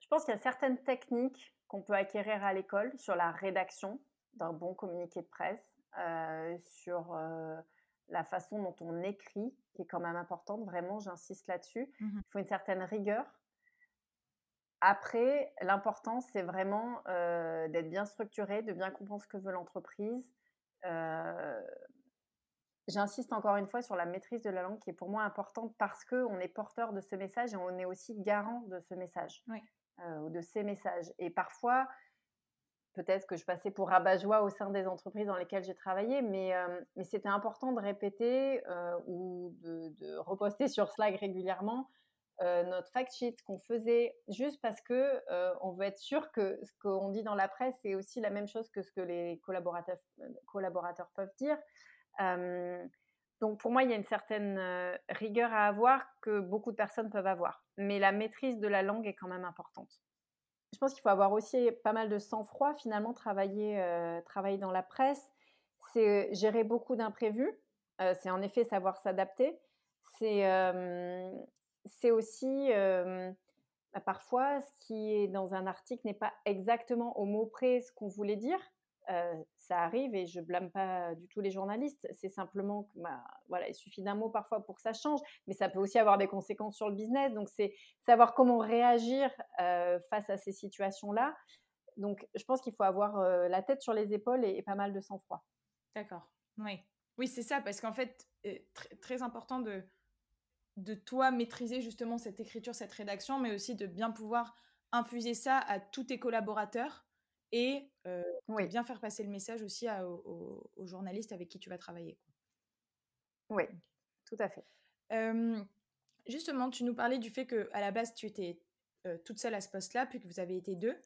Je pense qu'il y a certaines techniques qu'on peut acquérir à l'école sur la rédaction d'un bon communiqué de presse, euh, sur euh, la façon dont on écrit, qui est quand même importante, vraiment, j'insiste là-dessus. Mmh Il faut une certaine rigueur. Après, l'important, c'est vraiment d'être bien structuré, de bien comprendre ce que veut l'entreprise, J'insiste encore une fois sur la maîtrise de la langue qui est pour moi importante parce qu'on est porteur de ce message et on est aussi garant de ce message euh, ou de ces messages. Et parfois, peut-être que je passais pour rabat-joie au sein des entreprises dans lesquelles j'ai travaillé, mais, euh, mais c'était important de répéter euh, ou de, de, reposter sur Slack régulièrement notre fact sheet qu'on faisait juste parce que on veut être sûr que ce qu'on dit dans la presse est aussi la même chose que ce que les collaborateurs, collaborateurs peuvent dire donc pour moi, il y a une certaine rigueur à avoir que beaucoup de personnes peuvent avoir. Mais la maîtrise de la langue est quand même importante. Je pense qu'il faut avoir aussi pas mal de sang-froid, finalement, travailler, travailler dans la presse. C'est gérer beaucoup d'imprévus. c'est en effet savoir s'adapter. C'est c'est aussi bah, parfois ce qui est dans un article n'est pas exactement au mot près ce qu'on voulait dire ça arrive et je blâme pas du tout les journalistes. C'est simplement que, bah, voilà, il suffit d'un mot parfois pour que ça change, mais ça peut aussi avoir des conséquences sur le business. Donc, c'est savoir comment réagir face à ces situations-là. Donc, je pense qu'il faut avoir la tête sur les épaules et, pas mal de sang-froid. D'accord. Oui. Oui, c'est ça, parce qu'en fait, très, très important de, de toi maîtriser justement cette écriture, cette rédaction, mais aussi de bien pouvoir infuser ça à tous tes collaborateurs et bien faire passer le message aussi aux, journalistes avec qui tu vas travailler. Oui, tout à fait. Justement, tu nous parlais du fait que à la base tu étais toute seule à ce poste-là, puis que vous avez été deux.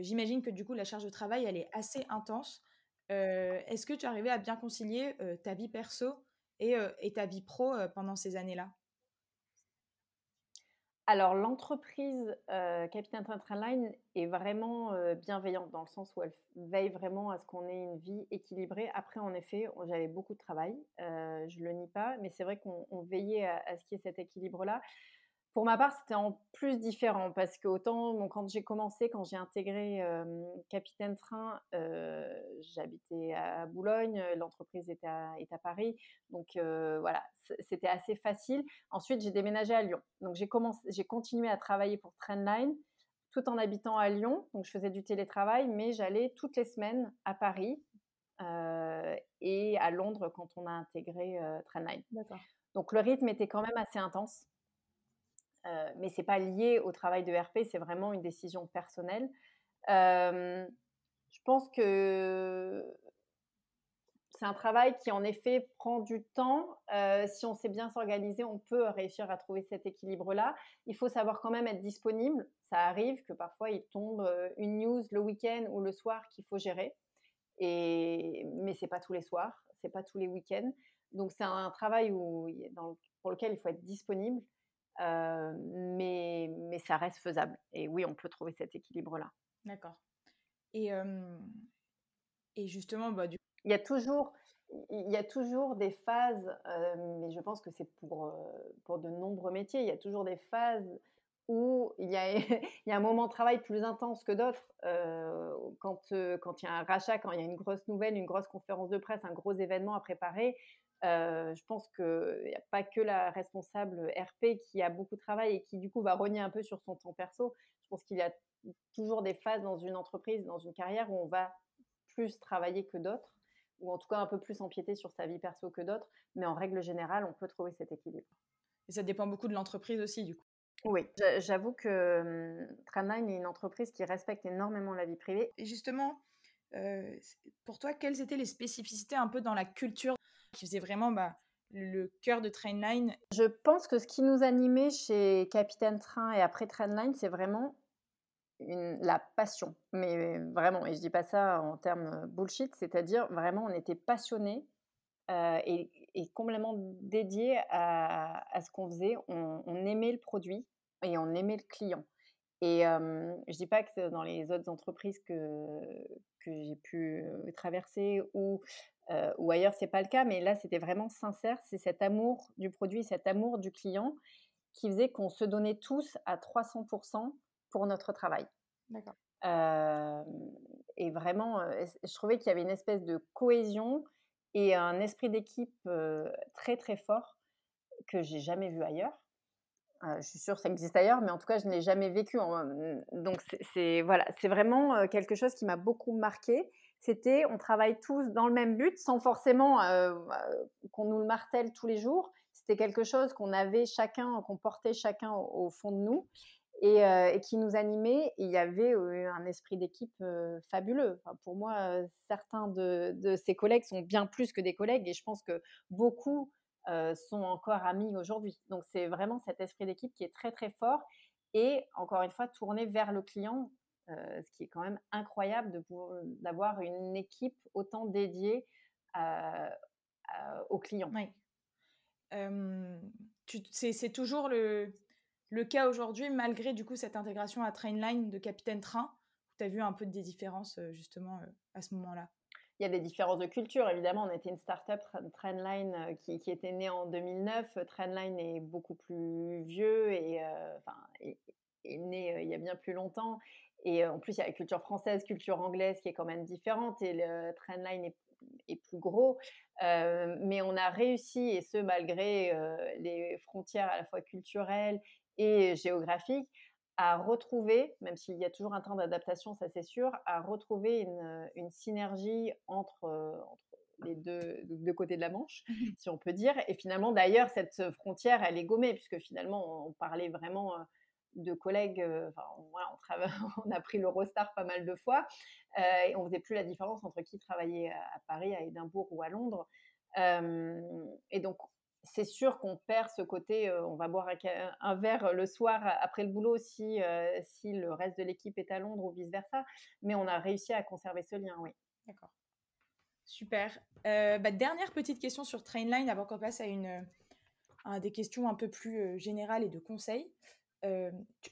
J'imagine que du coup la charge de travail elle est assez intense. Est-ce que tu arrivais à bien concilier ta vie perso et, et ta vie pro pendant ces années-là? Alors, l'entreprise euh, Capitaine est vraiment euh, bienveillante dans le sens où elle veille vraiment à ce qu'on ait une vie équilibrée. Après, en effet, j'avais beaucoup de travail, euh, je le nie pas, mais c'est vrai qu'on veillait à, à, ce qu'il y ait cet équilibre-là. Pour ma part, c'était en plus différent parce que autant quand j'ai commencé, quand j'ai intégré Capitaine Train, j'habitais à Boulogne, l'entreprise à, est à Paris, donc voilà, c'était assez facile. Ensuite, j'ai déménagé à Lyon, donc j'ai commencé, j'ai continué à travailler pour Trendline tout en habitant à Lyon, donc je faisais du télétravail, mais j'allais toutes les semaines à Paris et à Londres quand on a intégré Trendline. Donc le rythme était quand même assez intense. Euh, mais c'est pas lié au travail de RP, c'est vraiment une décision personnelle. Euh, je pense que c'est un travail qui en effet prend du temps. Euh, si on sait bien s'organiser, on peut réussir à trouver cet équilibre-là. Il faut savoir quand même être disponible. Ça arrive que parfois il tombe une news le week-end ou le soir qu'il faut gérer. Et mais c'est pas tous les soirs, c'est pas tous les week-ends. Donc c'est un travail où, pour lequel il faut être disponible mais, mais ça reste faisable. Et oui, on peut trouver cet équilibre-là. D'accord. Et, et justement, bah, du... il, y a toujours, il y a toujours des phases, mais je pense que c'est pour, pour de nombreux métiers, il y a toujours des phases où il y, a, il y a un moment de travail plus intense que d'autres. quand, quand il y a un rachat, quand il y a une grosse nouvelle, une grosse conférence de presse, un gros événement à préparer, euh, je pense qu'il n'y a pas que la responsable RP qui a beaucoup de travail et qui du coup va rogner un peu sur son temps perso. Je pense qu'il y a toujours des phases dans une entreprise, dans une carrière où on va plus travailler que d'autres, ou en tout cas un peu plus empiéter sur sa vie perso que d'autres. Mais en règle générale, on peut trouver cet équilibre. Et ça dépend beaucoup de l'entreprise aussi, du coup. Oui, j'avoue que hum, Tramline est une entreprise qui respecte énormément la vie privée. Et justement, euh, pour toi, quelles étaient les spécificités un peu dans la culture qui faisait vraiment bah, le cœur de Trainline. Je pense que ce qui nous animait chez Capitaine Train et après Trainline, c'est vraiment la passion. Mais vraiment, et je dis pas ça en termes bullshit, c'est-à-dire vraiment on était passionnés euh, et, complètement dédiés à, ce qu'on faisait. On, aimait le produit et on aimait le client. Et euh, je dis pas que dans les autres entreprises que, que j'ai pu euh, traverser ou euh, ou ailleurs c'est pas le cas, mais là c'était vraiment sincère. C'est cet amour du produit, cet amour du client qui faisait qu'on se donnait tous à 300% pour notre travail. D'accord. Euh, et vraiment, euh, je trouvais qu'il y avait une espèce de cohésion et un esprit d'équipe très très fort que j'ai jamais vu ailleurs. je suis sûre que ça existe ailleurs, mais en tout cas, je ne l'ai jamais vécu. Donc, c'est voilà, c'est vraiment quelque chose qui m'a beaucoup marqué c'était on travaille tous dans le même but sans forcément euh, euh, qu'on nous le martèle tous les jours. C'était quelque chose qu'on avait chacun, qu'on portait chacun au, fond de nous et, euh, qui nous animait. il y avait un esprit d'équipe fabuleux. pour moi, certains de, de, ces collègues sont bien plus que des collègues et je pense que beaucoup sont encore amis aujourd'hui. Donc c'est vraiment cet esprit d'équipe qui est très très fort et encore une fois tourné vers le client ce qui est quand même incroyable d'avoir une équipe autant dédiée aux clients. Oui. c'est toujours le, le cas aujourd'hui, malgré du coup cette intégration à Trainline de Capitaine Train, tu as vu un peu des différences euh, justement euh, à ce moment-là? Il y a des différences de culture. Évidemment, on était une start-up, Trendline, qui, qui, était née en 2009. Trendline est beaucoup plus vieux et, enfin, est, né il y a bien plus longtemps. Et en plus, il y a la culture française, culture anglaise qui est quand même différente et le trendline est, est plus gros. mais on a réussi, et ce malgré les frontières à la fois culturelles et géographiques, à retrouver, même s'il y a toujours un temps d'adaptation, ça c'est sûr, à retrouver une, une synergie entre, entre les deux, deux, côtés de la Manche, si on peut dire. Et finalement, d'ailleurs, cette frontière, elle est gommée, puisque finalement, on parlait vraiment de collègues, euh, enfin, on, a pris l'Eurostar pas mal de fois, euh, et on faisait plus la différence entre qui travaillait à, Paris, à Édimbourg ou à Londres. Euh, et donc, c'est sûr qu'on perd ce côté, on va boire un, verre le soir après le boulot si, si le reste de l'équipe est à Londres ou vice-versa. Mais on a réussi à conserver ce lien, oui. D'accord. Super. Bah, dernière petite question sur Trainline avant qu'on passe à, une, à des questions un peu plus générales et de conseils.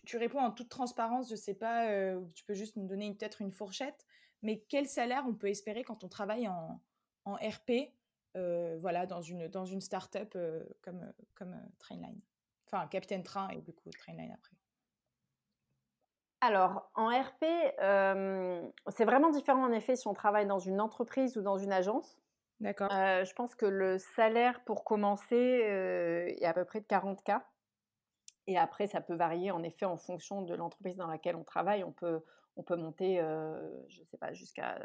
Tu, réponds en toute transparence, je ne sais pas, tu peux juste nous donner peut-être une fourchette, mais quel salaire on peut espérer quand on travaille en, en RP euh, voilà, dans une, dans une start-up euh, comme, comme euh, Trainline? Enfin, Capitaine Train et du coup Trainline après. Alors, en RP, c'est vraiment différent en effet si on travaille dans une entreprise ou dans une agence. D'accord. je pense que le salaire pour commencer est à peu près de 40K. Et après, ça peut varier en effet en fonction de l'entreprise dans laquelle on travaille. On peut, on peut monter, je ne sais pas, jusqu'à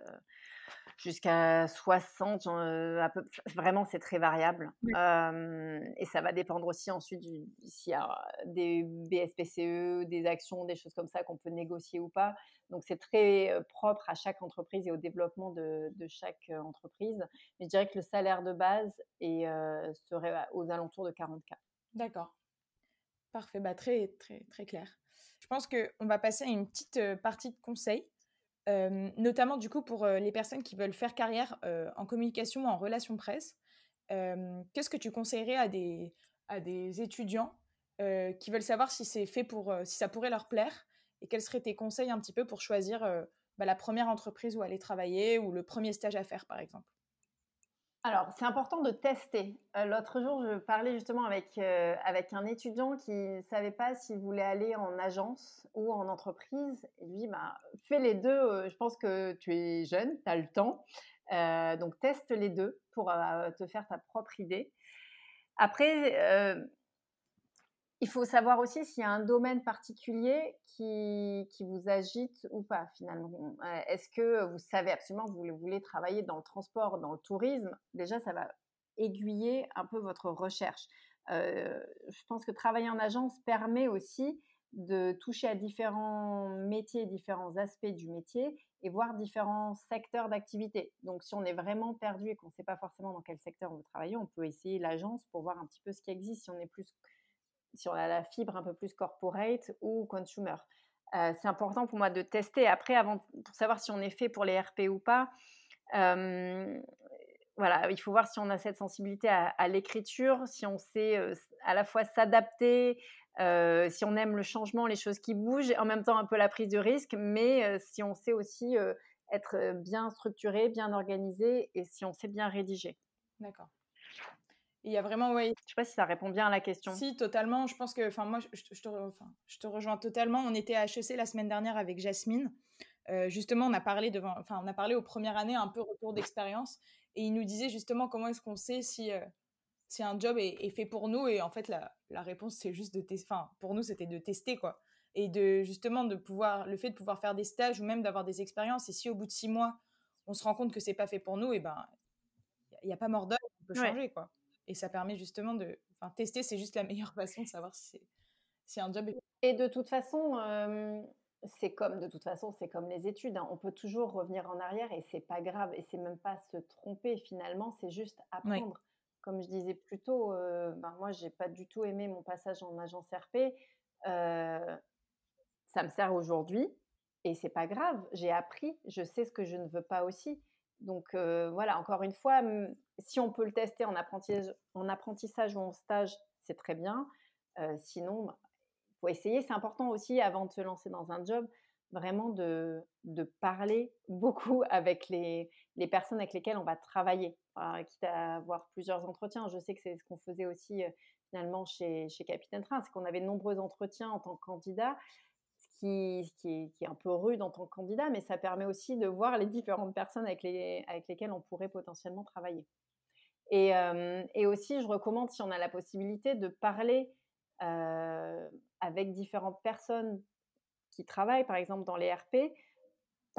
jusqu'à 60. peu, vraiment, c'est très variable. et ça va dépendre aussi ensuite s'il y a des BSPCE, des actions, des choses comme ça qu'on peut négocier ou pas. Donc, c'est très propre à chaque entreprise et au développement de, de, chaque entreprise. Mais je dirais que le salaire de base est, serait aux alentours de 40K. D'accord. Parfait, bah très, très, très clair. Je pense qu'on va passer à une petite euh, partie de conseils, euh, notamment du coup pour euh, les personnes qui veulent faire carrière en communication ou en relations presse. Qu'est-ce que tu conseillerais à des, à des étudiants qui veulent savoir si c'est fait pour, si ça pourrait leur plaire? Et quels seraient tes conseils un petit peu pour choisir bah, la première entreprise où aller travailler ou le premier stage à faire par exemple? Alors, c'est important de tester. Euh, l'autre jour, je parlais justement avec, euh, avec un étudiant qui ne savait pas s'il voulait aller en agence ou en entreprise. Et lui, bah, fais les deux. Euh, je pense que tu es jeune, tu as le temps. donc, teste les deux pour te faire ta propre idée. Après, il faut savoir aussi s'il y a un domaine particulier qui, qui vous agite ou pas finalement. Euh, est-ce que vous savez absolument que vous voulez travailler dans le transport, dans le tourisme? Déjà, ça va aiguiller un peu votre recherche. Euh, je pense que travailler en agence permet aussi de toucher à différents métiers, différents aspects du métier et voir différents secteurs d'activité. Donc, si on est vraiment perdu et qu'on ne sait pas forcément dans quel secteur on veut travailler, on peut essayer l'agence pour voir un petit peu ce qui existe. Si on est plus si on a la fibre un peu plus corporate ou consumer. Euh, c'est important pour moi de tester. Après, avant, pour savoir si on est fait pour les RP ou pas, euh, voilà, il faut voir si on a cette sensibilité à, l'écriture, si on sait euh, à la fois s'adapter, si on aime le changement, les choses qui bougent, en même temps un peu la prise de risque, mais si on sait aussi être bien structuré, bien organisé et si on sait bien rédiger. D'accord. Il y a vraiment. Je sais pas si ça répond bien à la question. Si, totalement. Je pense que, enfin, moi, je, te, je te rejoins totalement. On était à HEC la semaine dernière avec Jasmine. Euh, justement, on a parlé devant, enfin, on a parlé aux premières années un peu retour d'expérience, et il nous disait justement comment est-ce qu'on sait si euh, si un job est, fait pour nous. Et en fait, la, la réponse c'est juste de tester. Enfin, pour nous, c'était de tester quoi, et de justement de pouvoir, le fait de pouvoir faire des stages ou même d'avoir des expériences. Et si au bout de six mois, on se rend compte que c'est pas fait pour nous, et ben, il n'y a, pas mort d'homme, on peut changer quoi. Et ça permet justement de. Enfin, tester, c'est juste la meilleure façon de savoir si, si un job est. Et de toute façon, c'est comme de toute façon, c'est comme les études. Hein. On peut toujours revenir en arrière et c'est pas grave. Et c'est même pas se tromper finalement, c'est juste apprendre. Comme je disais plus tôt, euh, ben moi j'ai pas du tout aimé mon passage en agence RP. Euh, ça me sert aujourd'hui et c'est pas grave. J'ai appris, je sais ce que je ne veux pas aussi. Donc euh, voilà, encore une fois, si on peut le tester en apprentissage, en apprentissage ou en stage, c'est très bien. Euh, sinon, il bah, faut essayer. C'est important aussi, avant de se lancer dans un job, vraiment de, parler beaucoup avec les, les, personnes avec lesquelles on va travailler, quitte à avoir plusieurs entretiens. Je sais que c'est ce qu'on faisait aussi euh, finalement chez, chez Capitaine Train, c'est qu'on avait de nombreux entretiens en tant que candidat qui, est, un peu rude en tant que candidat, mais ça permet aussi de voir les différentes personnes avec, les, avec lesquelles on pourrait potentiellement travailler. Et, euh, et, aussi, je recommande, si on a la possibilité, de parler euh, avec différentes personnes qui travaillent, par exemple, dans les RP,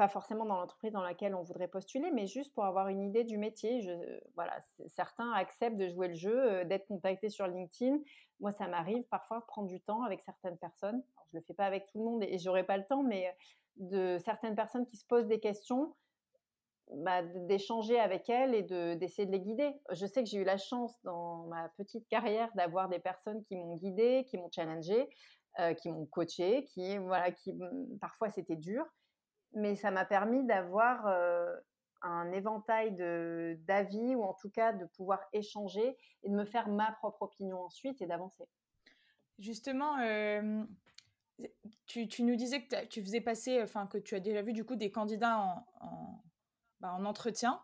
pas forcément dans l'entreprise dans laquelle on voudrait postuler, mais juste pour avoir une idée du métier. Voilà, certains acceptent de jouer le jeu, euh, d'être contactés sur LinkedIn. Moi, ça m'arrive parfois de prendre du temps avec certaines personnes. je le fais pas avec tout le monde et, j'aurais pas le temps, mais de certaines personnes qui se posent des questions. bah, d'échanger avec elles et d'essayer de, les guider. Je sais que j'ai eu la chance dans ma petite carrière d'avoir des personnes qui m'ont guidée, qui m'ont challengée, euh, qui m'ont coachée, qui, voilà, qui parfois c'était dur, mais ça m'a permis d'avoir un éventail d'avis ou en tout cas de pouvoir échanger et de me faire ma propre opinion ensuite et d'avancer. Justement, tu, tu, nous disais que tu faisais passer, enfin que tu as déjà vu du coup des candidats en, en, bah, entretien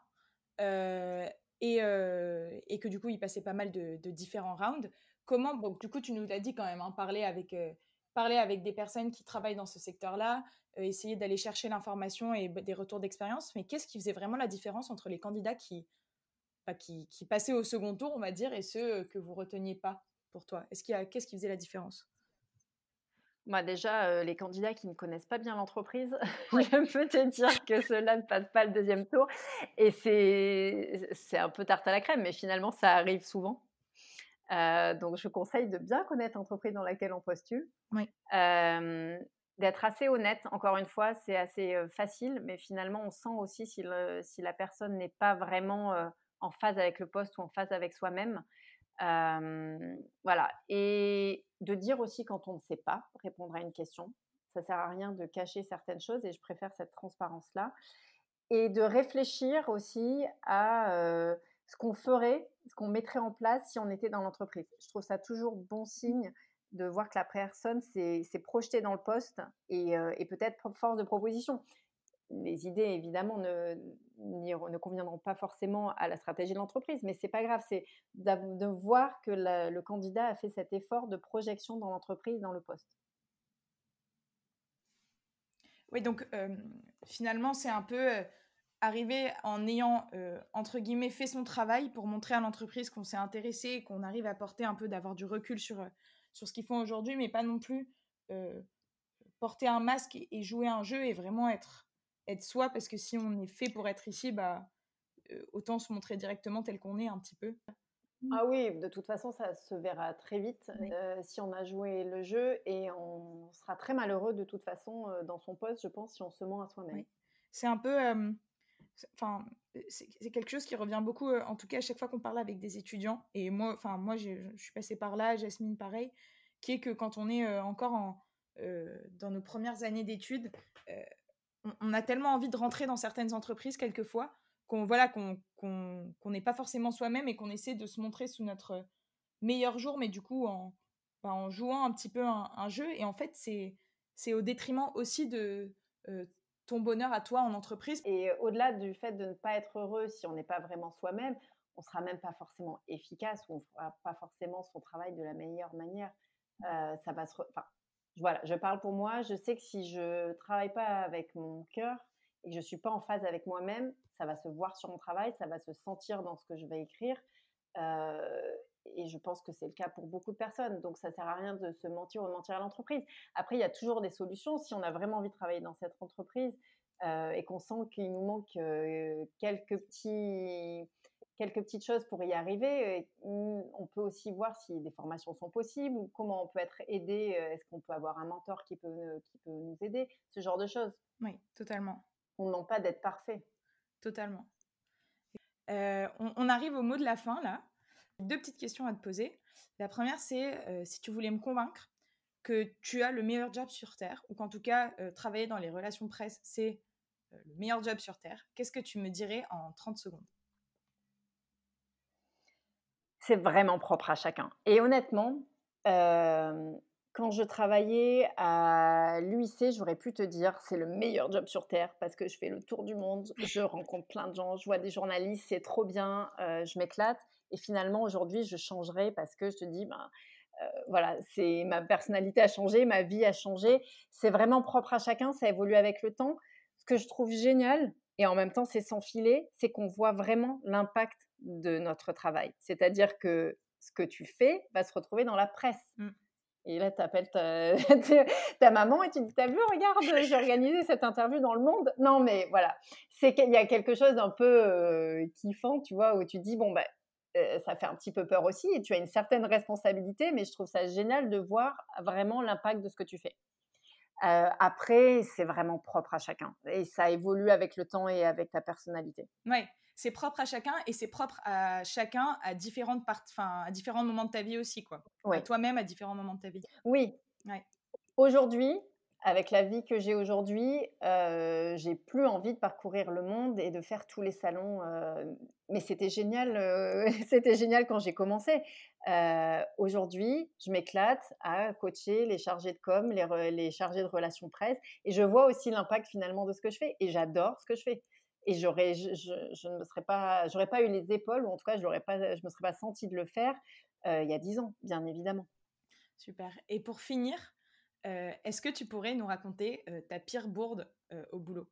et, et, que du coup ils passaient pas mal de, différents rounds. Comment, donc du coup tu nous l'as dit quand même, hein, parler avec parler avec des personnes qui travaillent dans ce secteur-là, essayer d'aller chercher l'information et des retours d'expérience. Mais qu'est-ce qui faisait vraiment la différence entre les candidats qui, bah, qui, qui, passaient au second tour, on va dire, et ceux que vous reteniez pas pour toi? Est-ce qu'il y a, Qu'est-ce qui faisait la différence? Bah déjà, les candidats qui ne connaissent pas bien l'entreprise, je peux te dire que ceux-là ne passent pas le deuxième tour. Et c'est un peu tarte à la crème, mais finalement, ça arrive souvent. Donc, je conseille de bien connaître l'entreprise dans laquelle on postule. Oui. D'être assez honnête, encore une fois, c'est assez facile, mais finalement, on sent aussi si, si la personne n'est pas vraiment en phase avec le poste ou en phase avec soi-même voilà. Et de dire aussi quand on ne sait pas répondre à une question. Ça sert à rien de cacher certaines choses et je préfère cette transparence-là. Et de réfléchir aussi à ce qu'on ferait, ce qu'on mettrait en place si on était dans l'entreprise. Je trouve ça toujours bon signe de voir que la personne s'est projetée dans le poste et, et peut-être force de proposition les idées, évidemment, ne, ne conviendront pas forcément à la stratégie de l'entreprise, mais c'est pas grave, c'est de voir que le candidat a fait cet effort de projection dans l'entreprise, dans le poste. Oui, donc finalement, c'est un peu arriver en ayant, entre guillemets, fait son travail pour montrer à l'entreprise qu'on s'est intéressé, qu'on arrive à porter un peu, d'avoir du recul sur, sur ce qu'ils font aujourd'hui, mais pas non plus porter un masque et jouer un jeu et vraiment être être soi, parce que si on est fait pour être ici, bah, euh, autant se montrer directement tel qu'on est un petit peu. Ah oui, de toute façon, ça se verra très vite euh, si on a joué le jeu et on sera très malheureux de toute façon euh, dans son poste, je pense, si on se ment à soi-même. C'est un peu, enfin, c'est quelque chose qui revient beaucoup, en tout cas à chaque fois qu'on parle avec des étudiants. Et moi, enfin, moi, je suis passée par là, Jasmine, pareil, qui est que quand on est encore en, dans nos premières années d'études, on, a tellement envie de rentrer dans certaines entreprises quelquefois qu'on voilà qu'on n'est pas forcément soi-même et qu'on essaie de se montrer sous notre meilleur jour, mais du coup en, bah, jouant un petit peu un, jeu. Et en fait, c'est au détriment aussi de euh, ton bonheur à toi en entreprise? Et au-delà du fait de ne pas être heureux si on n'est pas vraiment soi-même, on sera même pas forcément efficace ou on fera pas forcément son travail de la meilleure manière. Euh, ça va se, voilà, je parle pour moi. Je sais que si je travaille pas avec mon cœur et que je suis pas en phase avec moi-même, ça va se voir sur mon travail, ça va se sentir dans ce que je vais écrire. Euh, et je pense que c'est le cas pour beaucoup de personnes. Donc, ça sert à rien de se mentir ou de mentir à l'entreprise. Après, il y a toujours des solutions. Si on a vraiment envie de travailler dans cette entreprise euh, et qu'on sent qu'il nous manque euh, quelques petits quelques petites choses pour y arriver. On peut aussi voir si des formations sont possibles ou comment on peut être aidé. Euh, est-ce qu'on peut avoir un mentor qui peut, qui peut nous aider Ce genre de choses. Oui, totalement. On ne demande pas d'être parfait. Totalement. Euh, on, arrive au mot de la fin, là. Deux petites questions à te poser. La première, c'est euh, si tu voulais me convaincre que tu as le meilleur job sur Terre, ou qu'en tout cas, travailler dans les relations presse, c'est le meilleur job sur Terre, qu'est-ce que tu me dirais en 30 secondes? C'est vraiment propre à chacun. Et honnêtement, euh, quand je travaillais à l'UIC, j'aurais pu te dire c'est le meilleur job sur Terre parce que je fais le tour du monde, je rencontre plein de gens, je vois des journalistes, c'est trop bien, euh, je m'éclate. Et finalement, aujourd'hui, je changerai parce que je te dis, ben, euh, voilà, c'est ma personnalité a changé, ma vie a changé. C'est vraiment propre à chacun, ça évolue avec le temps. Ce que je trouve génial, et en même temps, c'est sans filet, c'est qu'on voit vraiment l'impact de notre travail. C'est-à-dire que ce que tu fais va se retrouver dans la presse. Mmh. Et là, tu appelles ta, maman et tu dis, t'as vu, regarde, j'ai organisé cette interview dans le monde. Non, mais voilà, c'est qu'il y a quelque chose d'un peu euh, kiffant, tu vois, où tu dis, bon, ben, ça fait un petit peu peur aussi et tu as une certaine responsabilité, mais je trouve ça génial de voir vraiment l'impact de ce que tu fais. après, c'est vraiment propre à chacun et ça évolue avec le temps et avec ta personnalité. Oui, c'est propre à chacun et c'est propre à chacun à différentes à différents moments de ta vie aussi, quoi. toi-même à différents moments de ta vie. Oui. Aujourd'hui, avec la vie que j'ai aujourd'hui, euh, j'ai plus envie de parcourir le monde et de faire tous les salons. Euh, mais c'était génial, euh, c'était génial quand j'ai commencé. aujourd'hui, je m'éclate à coacher les chargés de com, les, les, chargés de relations presse, et je vois aussi l'impact finalement de ce que je fais. Et j'adore ce que je fais. Et je, je, ne serais pas, j'aurais pas eu les épaules, ou en tout cas, je pas, je me serais pas senti de le faire il y a dix ans, bien évidemment. Super. Et pour finir, euh, est-ce que tu pourrais nous raconter euh, ta pire bourde euh, au boulot?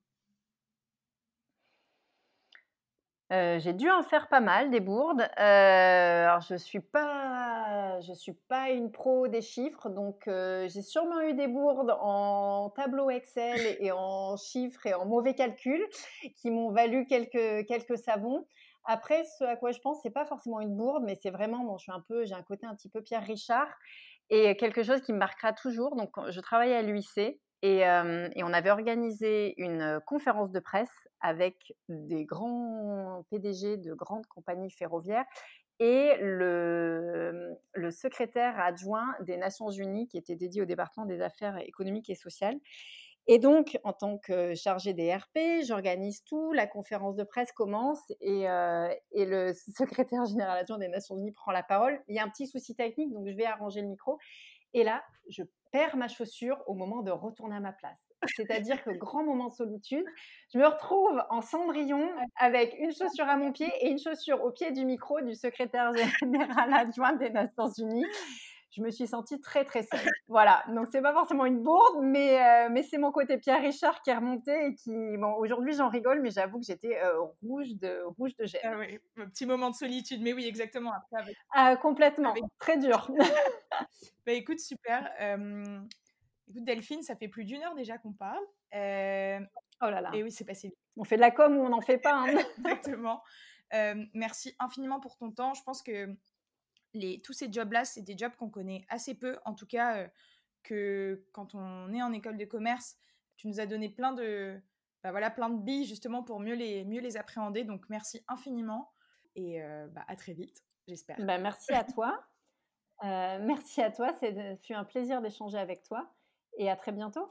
J'ai dû en faire pas mal des bourdes. alors je suis pas, je suis pas une pro des chiffres, donc j'ai sûrement eu des bourdes en tableau Excel et, en chiffres et en mauvais calculs qui m'ont valu quelques quelques savons. Après, ce à quoi je pense, c'est pas forcément une bourde, mais c'est vraiment, bon, je suis un peu, j'ai un côté un petit peu Pierre Richard et quelque chose qui me marquera toujours. Donc, je travaillais à l'UIC et, on avait organisé une conférence de presse avec des grands PDG de grandes compagnies ferroviaires et le, secrétaire adjoint des Nations Unies qui était dédié au département des affaires économiques et sociales. Et donc, en tant que chargée des RP, j'organise tout, la conférence de presse commence et, euh, le secrétaire général adjoint des Nations Unies prend la parole. Il y a un petit souci technique, donc je vais arranger le micro. Et là, je perds ma chaussure au moment de retourner à ma place. C'est-à-dire que grand moment de solitude, je me retrouve en cendrillon avec une chaussure à mon pied et une chaussure au pied du micro du secrétaire général adjoint des Nations Unies je me suis sentie très très seule. voilà, donc c'est pas forcément une bourde, mais, euh, mais c'est mon côté Pierre Richard qui est remonté et qui, bon, aujourd'hui j'en rigole, mais j'avoue que j'étais euh, rouge de rouge de gêne. Ah oui, un petit moment de solitude, mais oui, exactement. Ah, complètement, très dur. bah, écoute, super. écoute, Delphine, ça fait plus d'une heure déjà qu'on parle. oh là là. Et oui, c'est passé vite. On fait de la com ou on n'en fait pas. Hein. exactement. merci infiniment pour ton temps. Je pense que tous ces jobs-là, c'est des jobs qu'on connaît assez peu, en tout cas euh, que quand on est en école de commerce, tu nous as donné plein de, bah voilà, plein de billes justement pour mieux les, mieux les appréhender. Donc merci infiniment et euh, bah, à très vite, j'espère. Bah, merci à toi. Euh, merci à toi, c'est fut un plaisir d'échanger avec toi et à très bientôt.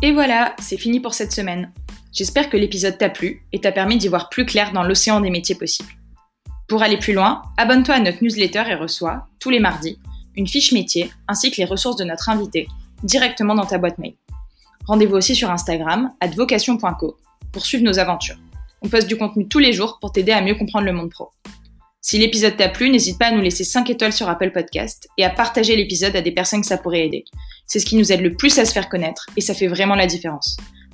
Et voilà, c'est fini pour cette semaine. J'espère que l'épisode t'a plu et t'a permis d'y voir plus clair dans l'océan des métiers possibles. Pour aller plus loin, abonne-toi à notre newsletter et reçois, tous les mardis, une fiche métier ainsi que les ressources de notre invité directement dans ta boîte mail. Rendez-vous aussi sur Instagram, advocation.co, pour suivre nos aventures. On poste du contenu tous les jours pour t'aider à mieux comprendre le monde pro. Si l'épisode t'a plu, n'hésite pas à nous laisser 5 étoiles sur Apple Podcast et à partager l'épisode à des personnes que ça pourrait aider. C'est ce qui nous aide le plus à se faire connaître et ça fait vraiment la différence.